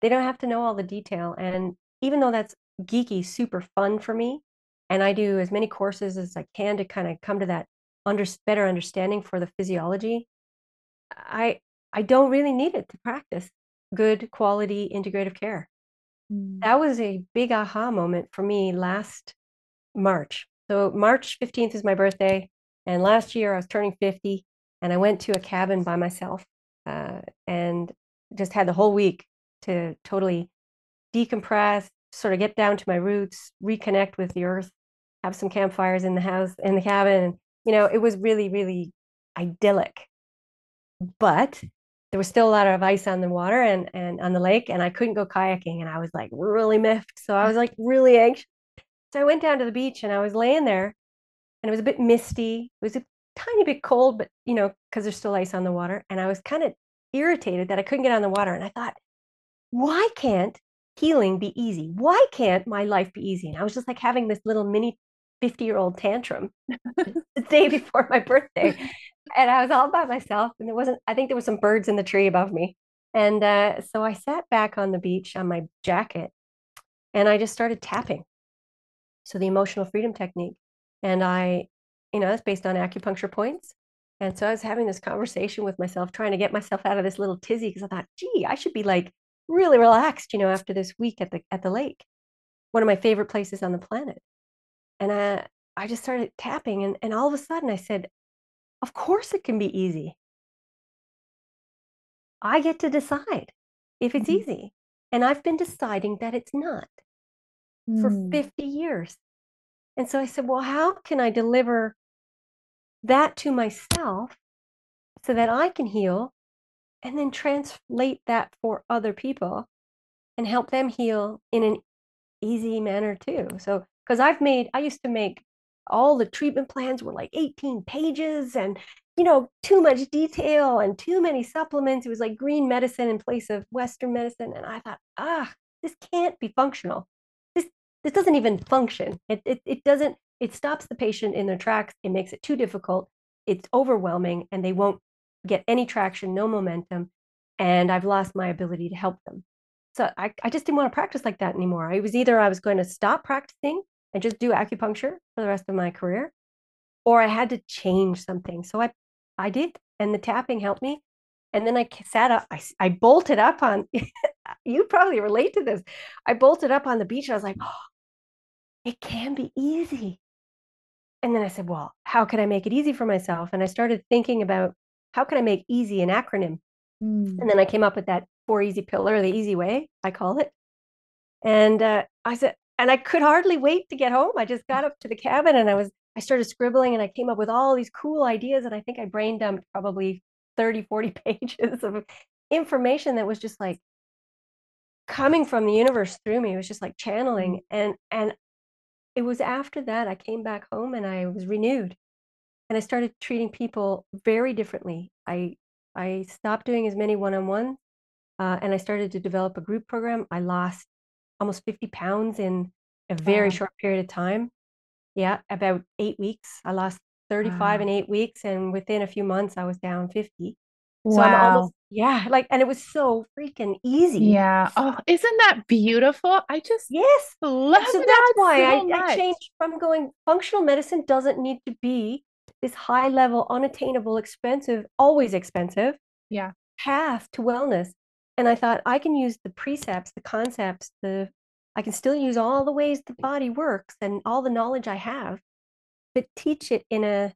They don't have to know all the detail. And even though that's geeky, super fun for me, and I do as many courses as I can to kind of come to that under, better understanding for the physiology, I I don't really need it to practice good quality integrative care. Mm. That was a big aha moment for me last March. So March 15th is my birthday. And last year I was turning 50 and I went to a cabin by myself uh, and just had the whole week to totally decompress, sort of get down to my roots, reconnect with the earth, have some campfires in the house, in the cabin. You know, it was really, really idyllic. But there was still a lot of ice on the water and, and on the lake, and I couldn't go kayaking. And I was like really miffed. So I was like really anxious. So I went down to the beach and I was laying there and it was a bit misty. It was a tiny bit cold, but you know, because there's still ice on the water. And I was kind of irritated that I couldn't get on the water. And I thought, why can't healing be easy? Why can't my life be easy? And I was just like having this little mini 50 year old tantrum the day before my birthday. And I was all by myself. And there wasn't, I think there was some birds in the tree above me. And uh, so I sat back on the beach on my jacket and I just started tapping. So the emotional freedom technique. And I, you know, that's based on acupuncture points. And so I was having this conversation with myself, trying to get myself out of this little tizzy because I thought, gee, I should be like really relaxed, you know, after this week at the at the lake. One of my favorite places on the planet. And I I just started tapping and, and all of a sudden I said, Of course it can be easy. I get to decide if it's mm-hmm. easy. And I've been deciding that it's not mm. for 50 years. And so I said, Well, how can I deliver that to myself so that I can heal and then translate that for other people and help them heal in an easy manner too. So, because I've made, I used to make all the treatment plans were like 18 pages and, you know, too much detail and too many supplements. It was like green medicine in place of Western medicine. And I thought, ah, this can't be functional. This, this doesn't even function. It, it, it doesn't, it stops the patient in their tracks. It makes it too difficult. It's overwhelming and they won't get any traction, no momentum, and I've lost my ability to help them. So I, I just didn't want to practice like that anymore. I was either I was going to stop practicing and just do acupuncture for the rest of my career, or I had to change something. So I I did, and the tapping helped me. And then I sat up, I, I bolted up on, you probably relate to this. I bolted up on the beach. I was like, oh, it can be easy. And then I said, well, how can I make it easy for myself? And I started thinking about how can I make easy an acronym? Mm. And then I came up with that four easy pillar, the easy way, I call it. And uh, I said, and I could hardly wait to get home. I just got up to the cabin and I was, I started scribbling and I came up with all these cool ideas. And I think I brain dumped probably 30, 40 pages of information that was just like coming from the universe through me. It was just like channeling. Mm. And, and it was after that I came back home and I was renewed and I started treating people very differently. I I stopped doing as many one-on-one, uh, and I started to develop a group program. I lost almost 50 pounds in a very wow. short period of time. Yeah, about eight weeks. I lost 35 wow. in eight weeks, and within a few months, I was down 50. Wow. I'm almost yeah, like, and it was so freaking easy. Yeah. Oh, isn't that beautiful? I just yes love so that that's why so I, I changed from going functional medicine doesn't need to be this high level, unattainable, expensive, always expensive yeah. path to wellness. And I thought I can use the precepts, the concepts, the I can still use all the ways the body works and all the knowledge I have, but teach it in a,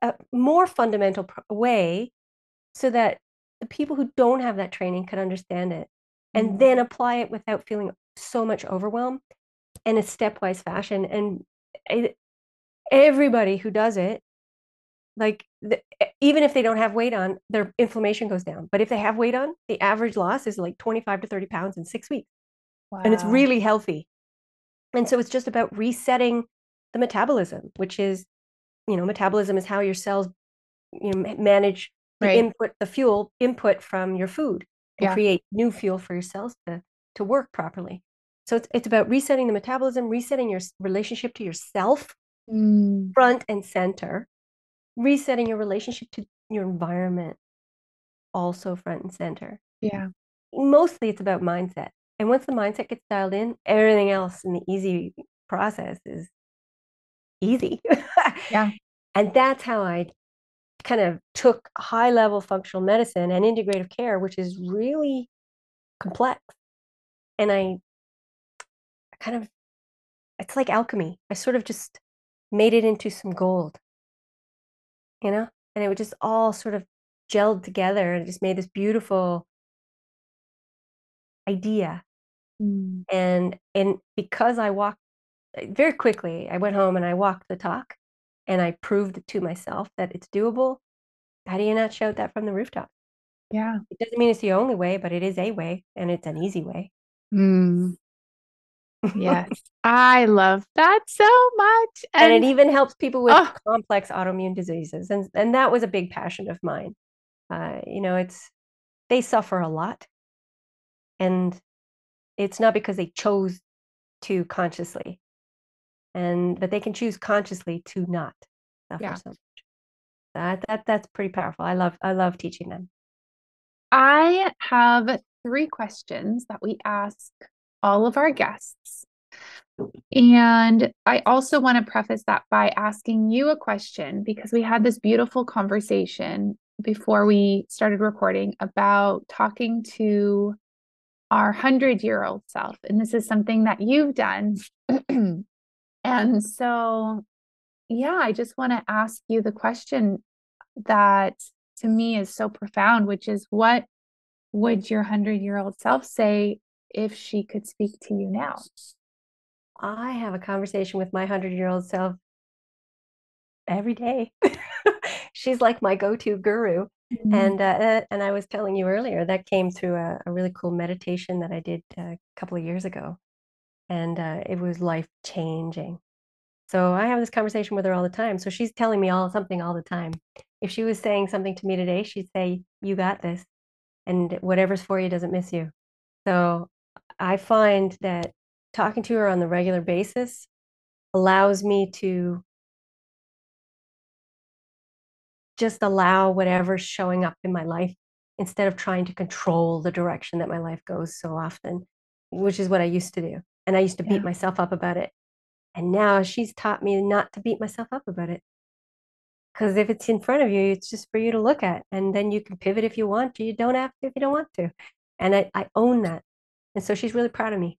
a more fundamental way so that the people who don't have that training can understand it and mm. then apply it without feeling so much overwhelm in a stepwise fashion. And it, everybody who does it like the, even if they don't have weight on their inflammation goes down but if they have weight on the average loss is like 25 to 30 pounds in six weeks wow. and it's really healthy And so it's just about resetting the metabolism, which is, you know, metabolism is how your cells you know, manage the right. input, the fuel input from your food and yeah. create new fuel for your cells to, to work properly. So it's, it's about resetting the metabolism, resetting your relationship to yourself, mm. front and center, resetting your relationship to your environment, also front and center. Yeah. Mostly it's about mindset. And once the mindset gets dialed in, everything else in the easy process is easy. yeah. And that's how I kind of took high level functional medicine and integrative care, which is really complex. And I kind of, it's like alchemy. I sort of just made it into some gold, you know? And it would just all sort of gelled together and just made this beautiful idea. Mm. And and because I walked very quickly, I went home and I walked the talk and I proved to myself that it's doable. How do you not shout that from the rooftop? Yeah. It doesn't mean it's the only way, but it is a way and it's an easy way. Mm. Yes. I love that so much. And, and it even helps people with oh. complex autoimmune diseases. And, and that was a big passion of mine. Uh, you know, it's, they suffer a lot. And it's not because they chose to consciously and but they can choose consciously to not suffer yeah. so much. That that that's pretty powerful. I love I love teaching them. I have three questions that we ask all of our guests. And I also want to preface that by asking you a question because we had this beautiful conversation before we started recording about talking to our 100 year old self. And this is something that you've done And so, yeah, I just want to ask you the question that to me is so profound, which is what would your 100 year old self say if she could speak to you now? I have a conversation with my 100 year old self every day. She's like my go to guru. Mm-hmm. And uh, uh, and I was telling you earlier that came through a, a really cool meditation that I did a couple of years ago and uh, it was life changing. So I have this conversation with her all the time. So she's telling me all something all the time. If she was saying something to me today, she'd say, "You got this," and whatever's for you doesn't miss you. So I find that talking to her on the regular basis allows me to just allow whatever's showing up in my life instead of trying to control the direction that my life goes so often, which is what I used to do. And I used to beat myself up about it. And now she's taught me not to beat myself up about it. Because if it's in front of you, it's just for you to look at. And then you can pivot if you want to. You don't have to if you don't want to. And I, I own that. And so she's really proud of me.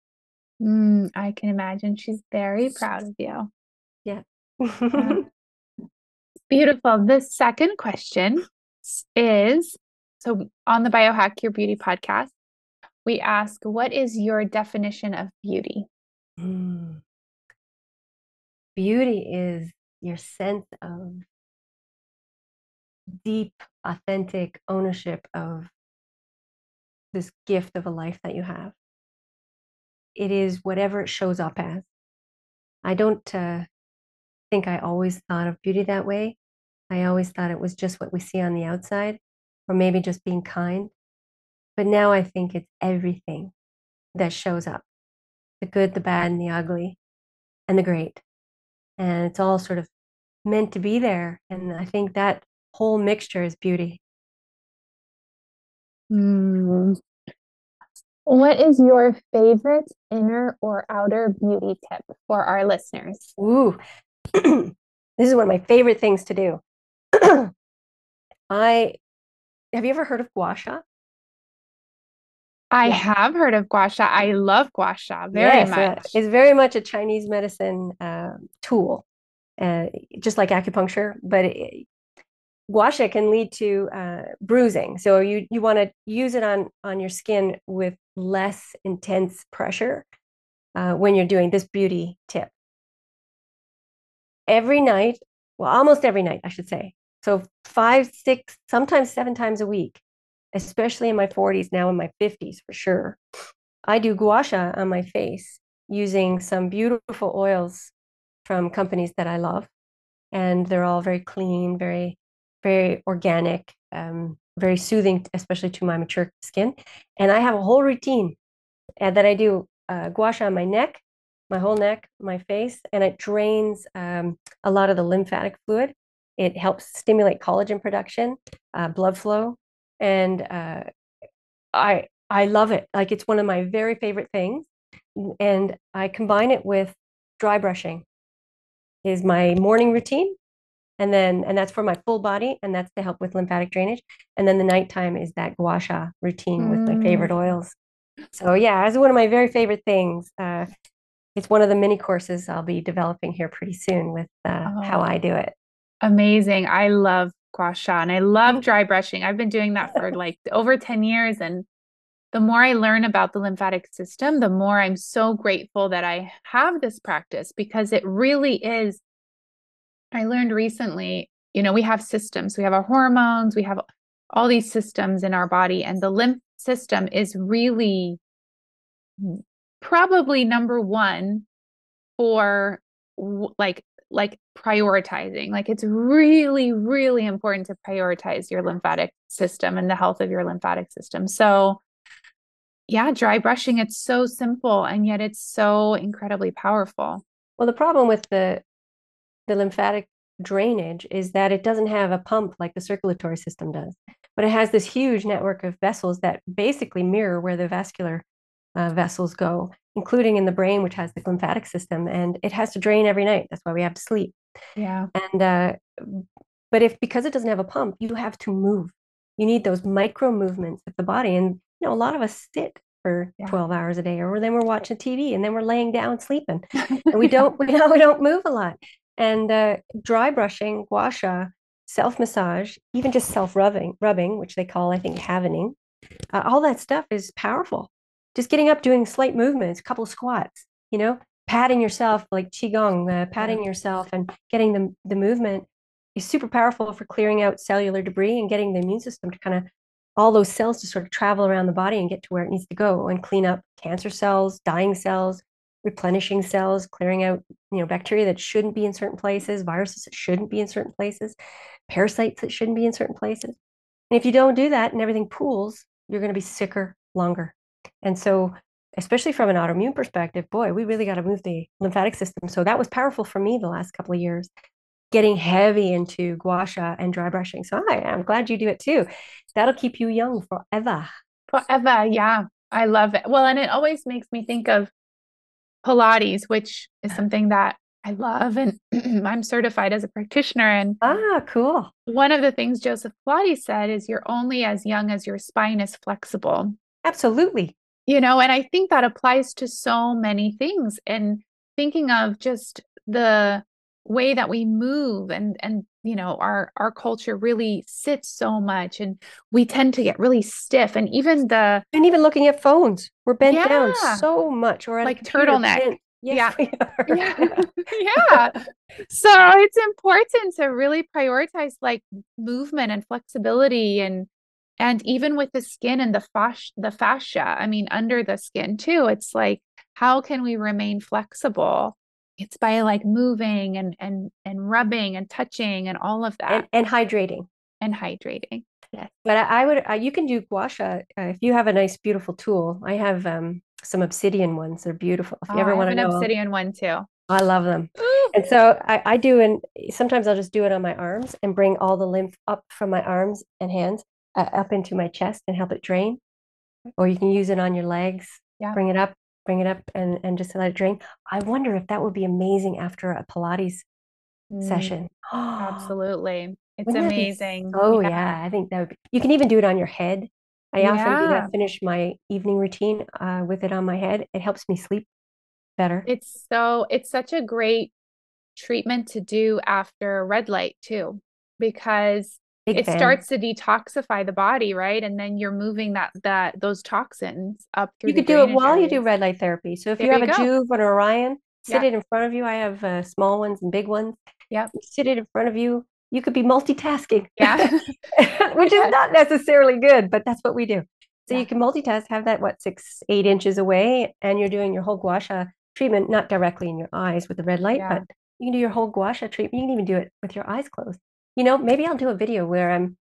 Mm, I can imagine she's very proud of you. Yeah. Beautiful. The second question is so on the Biohack Your Beauty podcast, we ask, What is your definition of beauty? Mm. Beauty is your sense of deep, authentic ownership of this gift of a life that you have. It is whatever it shows up as. I don't uh, think I always thought of beauty that way. I always thought it was just what we see on the outside, or maybe just being kind. But now I think it's everything that shows up the good, the bad, and the ugly, and the great. And it's all sort of meant to be there. And I think that whole mixture is beauty. Mm. What is your favorite inner or outer beauty tip for our listeners? Ooh, this is one of my favorite things to do. I have you ever heard of gua sha? I have heard of gua sha. I love gua sha very yes, much. It's very much a Chinese medicine uh, tool, uh, just like acupuncture. But it, gua sha can lead to uh, bruising. So you you want to use it on on your skin with less intense pressure uh, when you're doing this beauty tip. Every night, well, almost every night, I should say. So five, six, sometimes seven times a week especially in my 40s, now in my 50s for sure. I do gua sha on my face using some beautiful oils from companies that I love. And they're all very clean, very, very organic, um, very soothing, especially to my mature skin. And I have a whole routine uh, that I do uh, gua sha on my neck, my whole neck, my face, and it drains um, a lot of the lymphatic fluid. It helps stimulate collagen production, uh, blood flow, and uh, I I love it. Like it's one of my very favorite things, and I combine it with dry brushing. Is my morning routine, and then and that's for my full body, and that's to help with lymphatic drainage. And then the nighttime is that gua sha routine mm. with my favorite mm. oils. So yeah, it's one of my very favorite things. Uh, it's one of the mini courses I'll be developing here pretty soon with uh, oh, how I do it. Amazing. I love gua sha and I love dry brushing. I've been doing that for like over 10 years. And the more I learn about the lymphatic system, the more I'm so grateful that I have this practice because it really is. I learned recently, you know, we have systems, we have our hormones, we have all these systems in our body, and the lymph system is really probably number one for like like prioritizing like it's really really important to prioritize your lymphatic system and the health of your lymphatic system. So yeah dry brushing it's so simple and yet it's so incredibly powerful. Well the problem with the the lymphatic drainage is that it doesn't have a pump like the circulatory system does but it has this huge network of vessels that basically mirror where the vascular uh, vessels go, including in the brain, which has the lymphatic system, and it has to drain every night. That's why we have to sleep. Yeah. And uh, but if because it doesn't have a pump, you have to move. You need those micro movements of the body, and you know a lot of us sit for yeah. 12 hours a day or then we're watching tv and then we're laying down sleeping and we don't we know we don't move a lot and uh, dry brushing gua sha self massage even just self rubbing rubbing which they call i think havening uh, all that stuff is powerful. Just getting up, doing slight movements, a couple squats, you know, patting yourself like qigong, uh, patting yourself and getting the the movement is super powerful for clearing out cellular debris and getting the immune system to kind of all those cells to sort of travel around the body and get to where it needs to go and clean up cancer cells, dying cells, replenishing cells, clearing out, you know, bacteria that shouldn't be in certain places, viruses that shouldn't be in certain places, parasites that shouldn't be in certain places. And if you don't do that and everything pools, you're going to be sicker longer. And so, especially from an autoimmune perspective, boy, we really got to move the lymphatic system. So that was powerful for me the last couple of years, getting heavy into gua sha and dry brushing. So I, I'm glad you do it too. That'll keep you young forever. Forever. Yeah. I love it. Well, and it always makes me think of Pilates, which is something that I love and I'm certified as a practitioner. And ah, cool. One of the things Joseph Pilates said is you're only as young as your spine is flexible. Absolutely you know and i think that applies to so many things and thinking of just the way that we move and and you know our our culture really sits so much and we tend to get really stiff and even the and even looking at phones we're bent yeah. down so much or like turtleneck Yes, yeah. yeah. yeah. So it's important to really prioritize like movement and flexibility and and even with the skin and the fascia the fascia i mean under the skin too it's like how can we remain flexible it's by like moving and and and rubbing and touching and all of that. And, and hydrating. And hydrating. Yes. But i, I would uh, you can do gua sha uh, if you have a nice beautiful tool. I have um some obsidian ones. They're beautiful. If you oh, ever want an know obsidian one too. I love them. And so I, I do, and sometimes I'll just do it on my arms and bring all the lymph up from my arms and hands uh, up into my chest and help it drain. Or you can use it on your legs. Yeah. Bring it up, bring it up, and and just let it drain. I wonder if that would be amazing after a Pilates mm. session. Absolutely, it's Wouldn't amazing. Oh yeah. yeah. I think that would. Be, you can even do it on your head. I yeah. often do that. Finish my evening routine uh, with it on my head. It helps me sleep better. It's so. It's such a great treatment to do after red light too, because Big it fan. starts to detoxify the body, right? And then you're moving that that those toxins up through. You could do it while areas. you do red light therapy. So if there you have you a Joovv or an Orion, sit yeah. it in front of you. I have uh, small ones and big ones. Yeah, sit it in front of you. You could be multitasking. Yeah, which is not necessarily good, but that's what we do. So yeah. you can multitask, have that what six, eight inches away, and you're doing your whole gua sha treatment, not directly in your eyes with the red light, Yeah. but you can do your whole gua sha treatment. You can even do it with your eyes closed. You know, maybe I'll do a video where I'm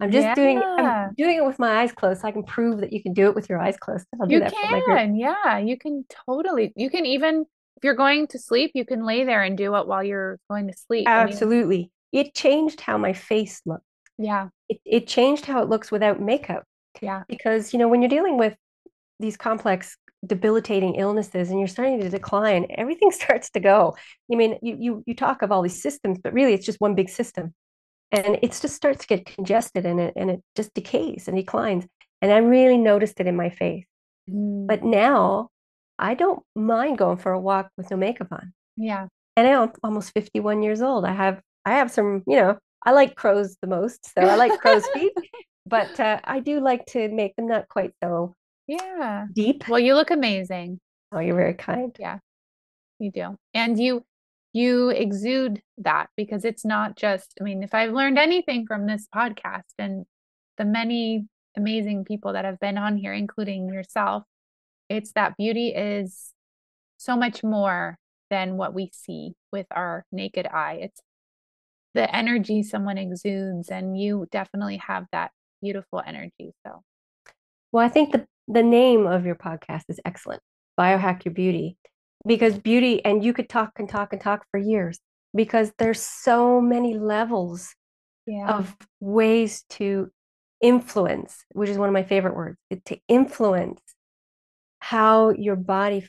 I'm just doing I'm doing it with my eyes closed so I can prove that you can do it with your eyes closed. I'll do You that can, yeah, you can totally. You can even, if you're going to sleep, you can lay there and do it while you're going to sleep. I mean, Absolutely. It changed how my face looked. yeah, It it changed how it looks without makeup. yeah, because you know when you're dealing with these complex debilitating illnesses and you're starting to decline everything starts to go i mean you you you talk of all these systems but really it's just one big system and it just starts to get congested and it and it just decays and declines and i really noticed it in my face Mm, but now i don't mind going for a walk with no makeup on yeah, and i'm almost 51 years old i have i have some you know i like crows the most so i like crow's feet but uh, i do like to make them not quite so yeah. deep Well, you look amazing. Oh, you're very kind. Yeah. You do. And you you exude that because it's not just, I mean, if I've learned anything from this podcast and the many amazing people that have been on here, including yourself, it's that beauty is so much more than what we see with our naked eye. It's the energy someone exudes, and you definitely have that beautiful energy. So, Well, I think the, the name of your podcast is excellent Biohack Your Beauty, because beauty, and you could talk and talk and talk for years because there's so many levels yeah. of ways to influence, which is one of my favorite words, to influence how your body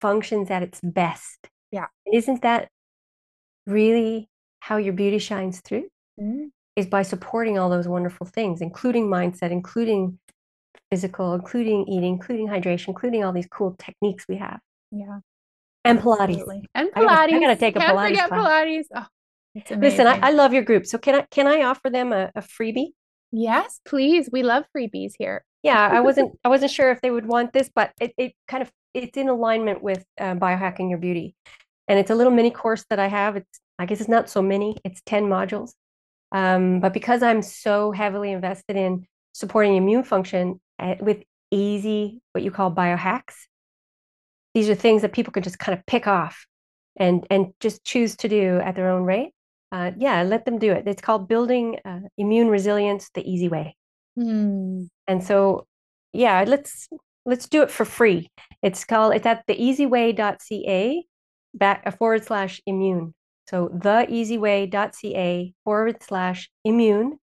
functions at its best. Yeah. Isn't that really how your beauty shines through? Mm, is by supporting all those wonderful things, including mindset, including physical, including eating, including hydration, including all these cool techniques we have. yeah. And Pilates. Absolutely. And I gotta- I Pilates. gotta take a Can't Pilates forget class. Pilates. Oh. Listen, I, I love your group. So can I can I offer them a, a freebie? yes, please. We love freebies here. Yeah, I wasn't I wasn't sure if they would want this, but it, it kind of it's in alignment with uh, biohacking your beauty. And it's a little mini course that I have. It's I guess it's not so many, it's 10 modules. Um, but because I'm so heavily invested in supporting immune function uh, with easy, what you call biohacks, these are things that people can just kind of pick off and and just choose to do at their own rate. Uh, yeah, let them do it. It's called building uh, immune resilience the easy way. Hmm. And so, yeah, let's let's do it for free. It's called it's at theeasyway.ca back uh, forward slash immune. So theeasyway.ca forward slash immune.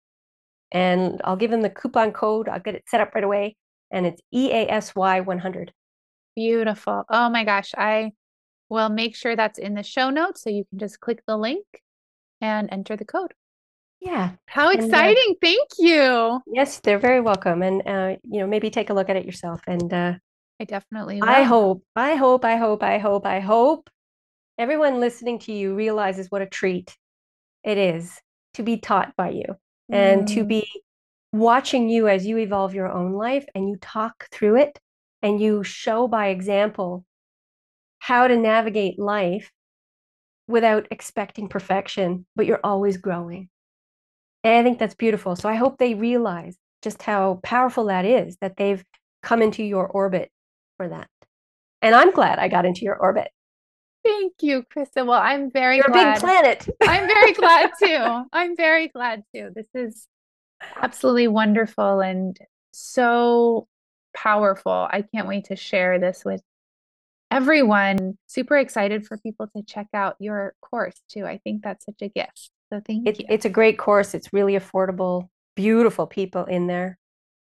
And I'll give them the coupon code. I'll get it set up right away. And it's EASY 100. Beautiful. Oh my gosh. I will make sure that's in the show notes so you can just click the link and enter the code. Yeah. How uh, exciting. Thank you. Yes, they're very welcome. And, uh, you know, maybe take a look at it yourself. And uh, I definitely I hope, I hope, I hope, I hope, I hope everyone listening to you realizes what a treat it is to be taught by you and to Mm, be watching you as you evolve your own life and you talk through it and you show by example how to navigate life without expecting perfection, but you're always growing. And I think that's beautiful. So I hope they realize just how powerful that is that they've come into your orbit for that. And I'm glad I got into your orbit. Thank you, Krista. Well, I'm very You're a big planet. I'm very glad too. I'm very glad too. This is absolutely wonderful and so powerful. I can't wait to share this with everyone. Super excited for people to check out your course too. I think that's such a gift. So thank It's you. it's a great course. It's really affordable. Beautiful people in there,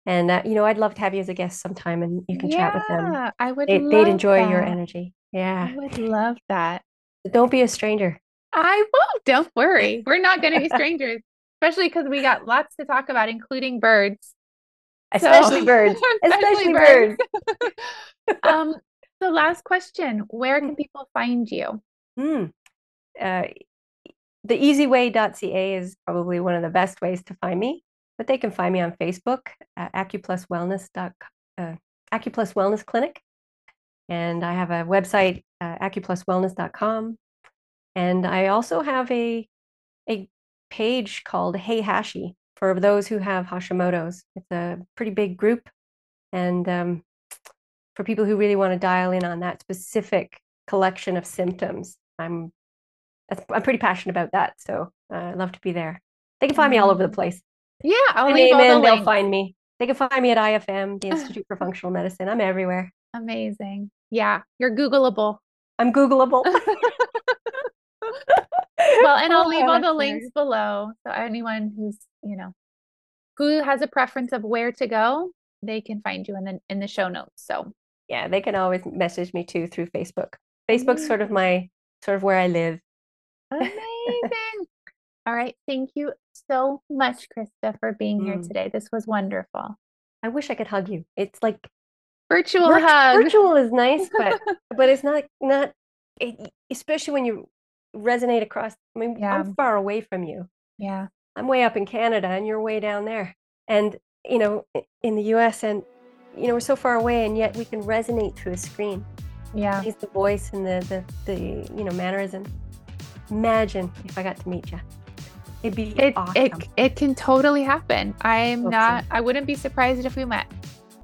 and uh, you know I'd love to have you as a guest sometime, and you can chat with them. I would They, they'd enjoy your energy. Yeah, I would love that. don't be a stranger. I won't. Don't worry. We're not going to be strangers, especially because we got lots to talk about, including birds. So- Especially birds. Especially birds. um, the last question, where can people find you? Hmm. Uh, the easyway.ca is probably one of the best ways to find me, but they can find me on Facebook at acupluswellness. Uh, Acupluswellness Wellness Clinic. And I have a website, uh, acupluswellness.com. And I also have a, a page called Hey Hashi for those who have Hashimoto's. It's a pretty big group. And um, for people who really want to dial in on that specific collection of symptoms. I'm I'm pretty passionate about that, so uh, I love to be there. They can find me all over the Mm. place. Yeah, I'll leave name all the they'll find me. They can find me at IFM, the Institute for Functional Medicine. I'm everywhere. Amazing. Yeah, you're Googleable. I'm Googleable. Well, and I'll Oh, leave all the links below. So anyone who's, you know, who has a preference of where to go, they can find you in the in the show notes. So Yeah, they can always message me too through Facebook. Facebook's sort of my sort of where I live. amazing. All right. Thank you so much, Krista, for being here Mm. today. This was wonderful. I wish I could hug you. It's like Virtual Virt- hug. virtual is nice, but but it's not not it, especially when you resonate across. I mean, Yeah. I'm far away from you. Yeah. I'm way up in Canada, and you're way down there. And you know, in the U.S. and you know, we're so far away, and yet we can resonate through a screen. Yeah. It's the voice and the the the you know mannerism. Imagine if I got to meet you. It'd be It awesome. it it can totally happen. I'm Hope so. not I wouldn't be surprised if we met.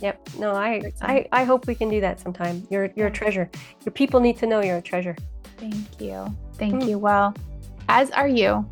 Yep. No, I, I I hope we can do that sometime. You're you're a treasure. Your people need to know you're a treasure. Thank you. Thank Mm. you. Well, as are you.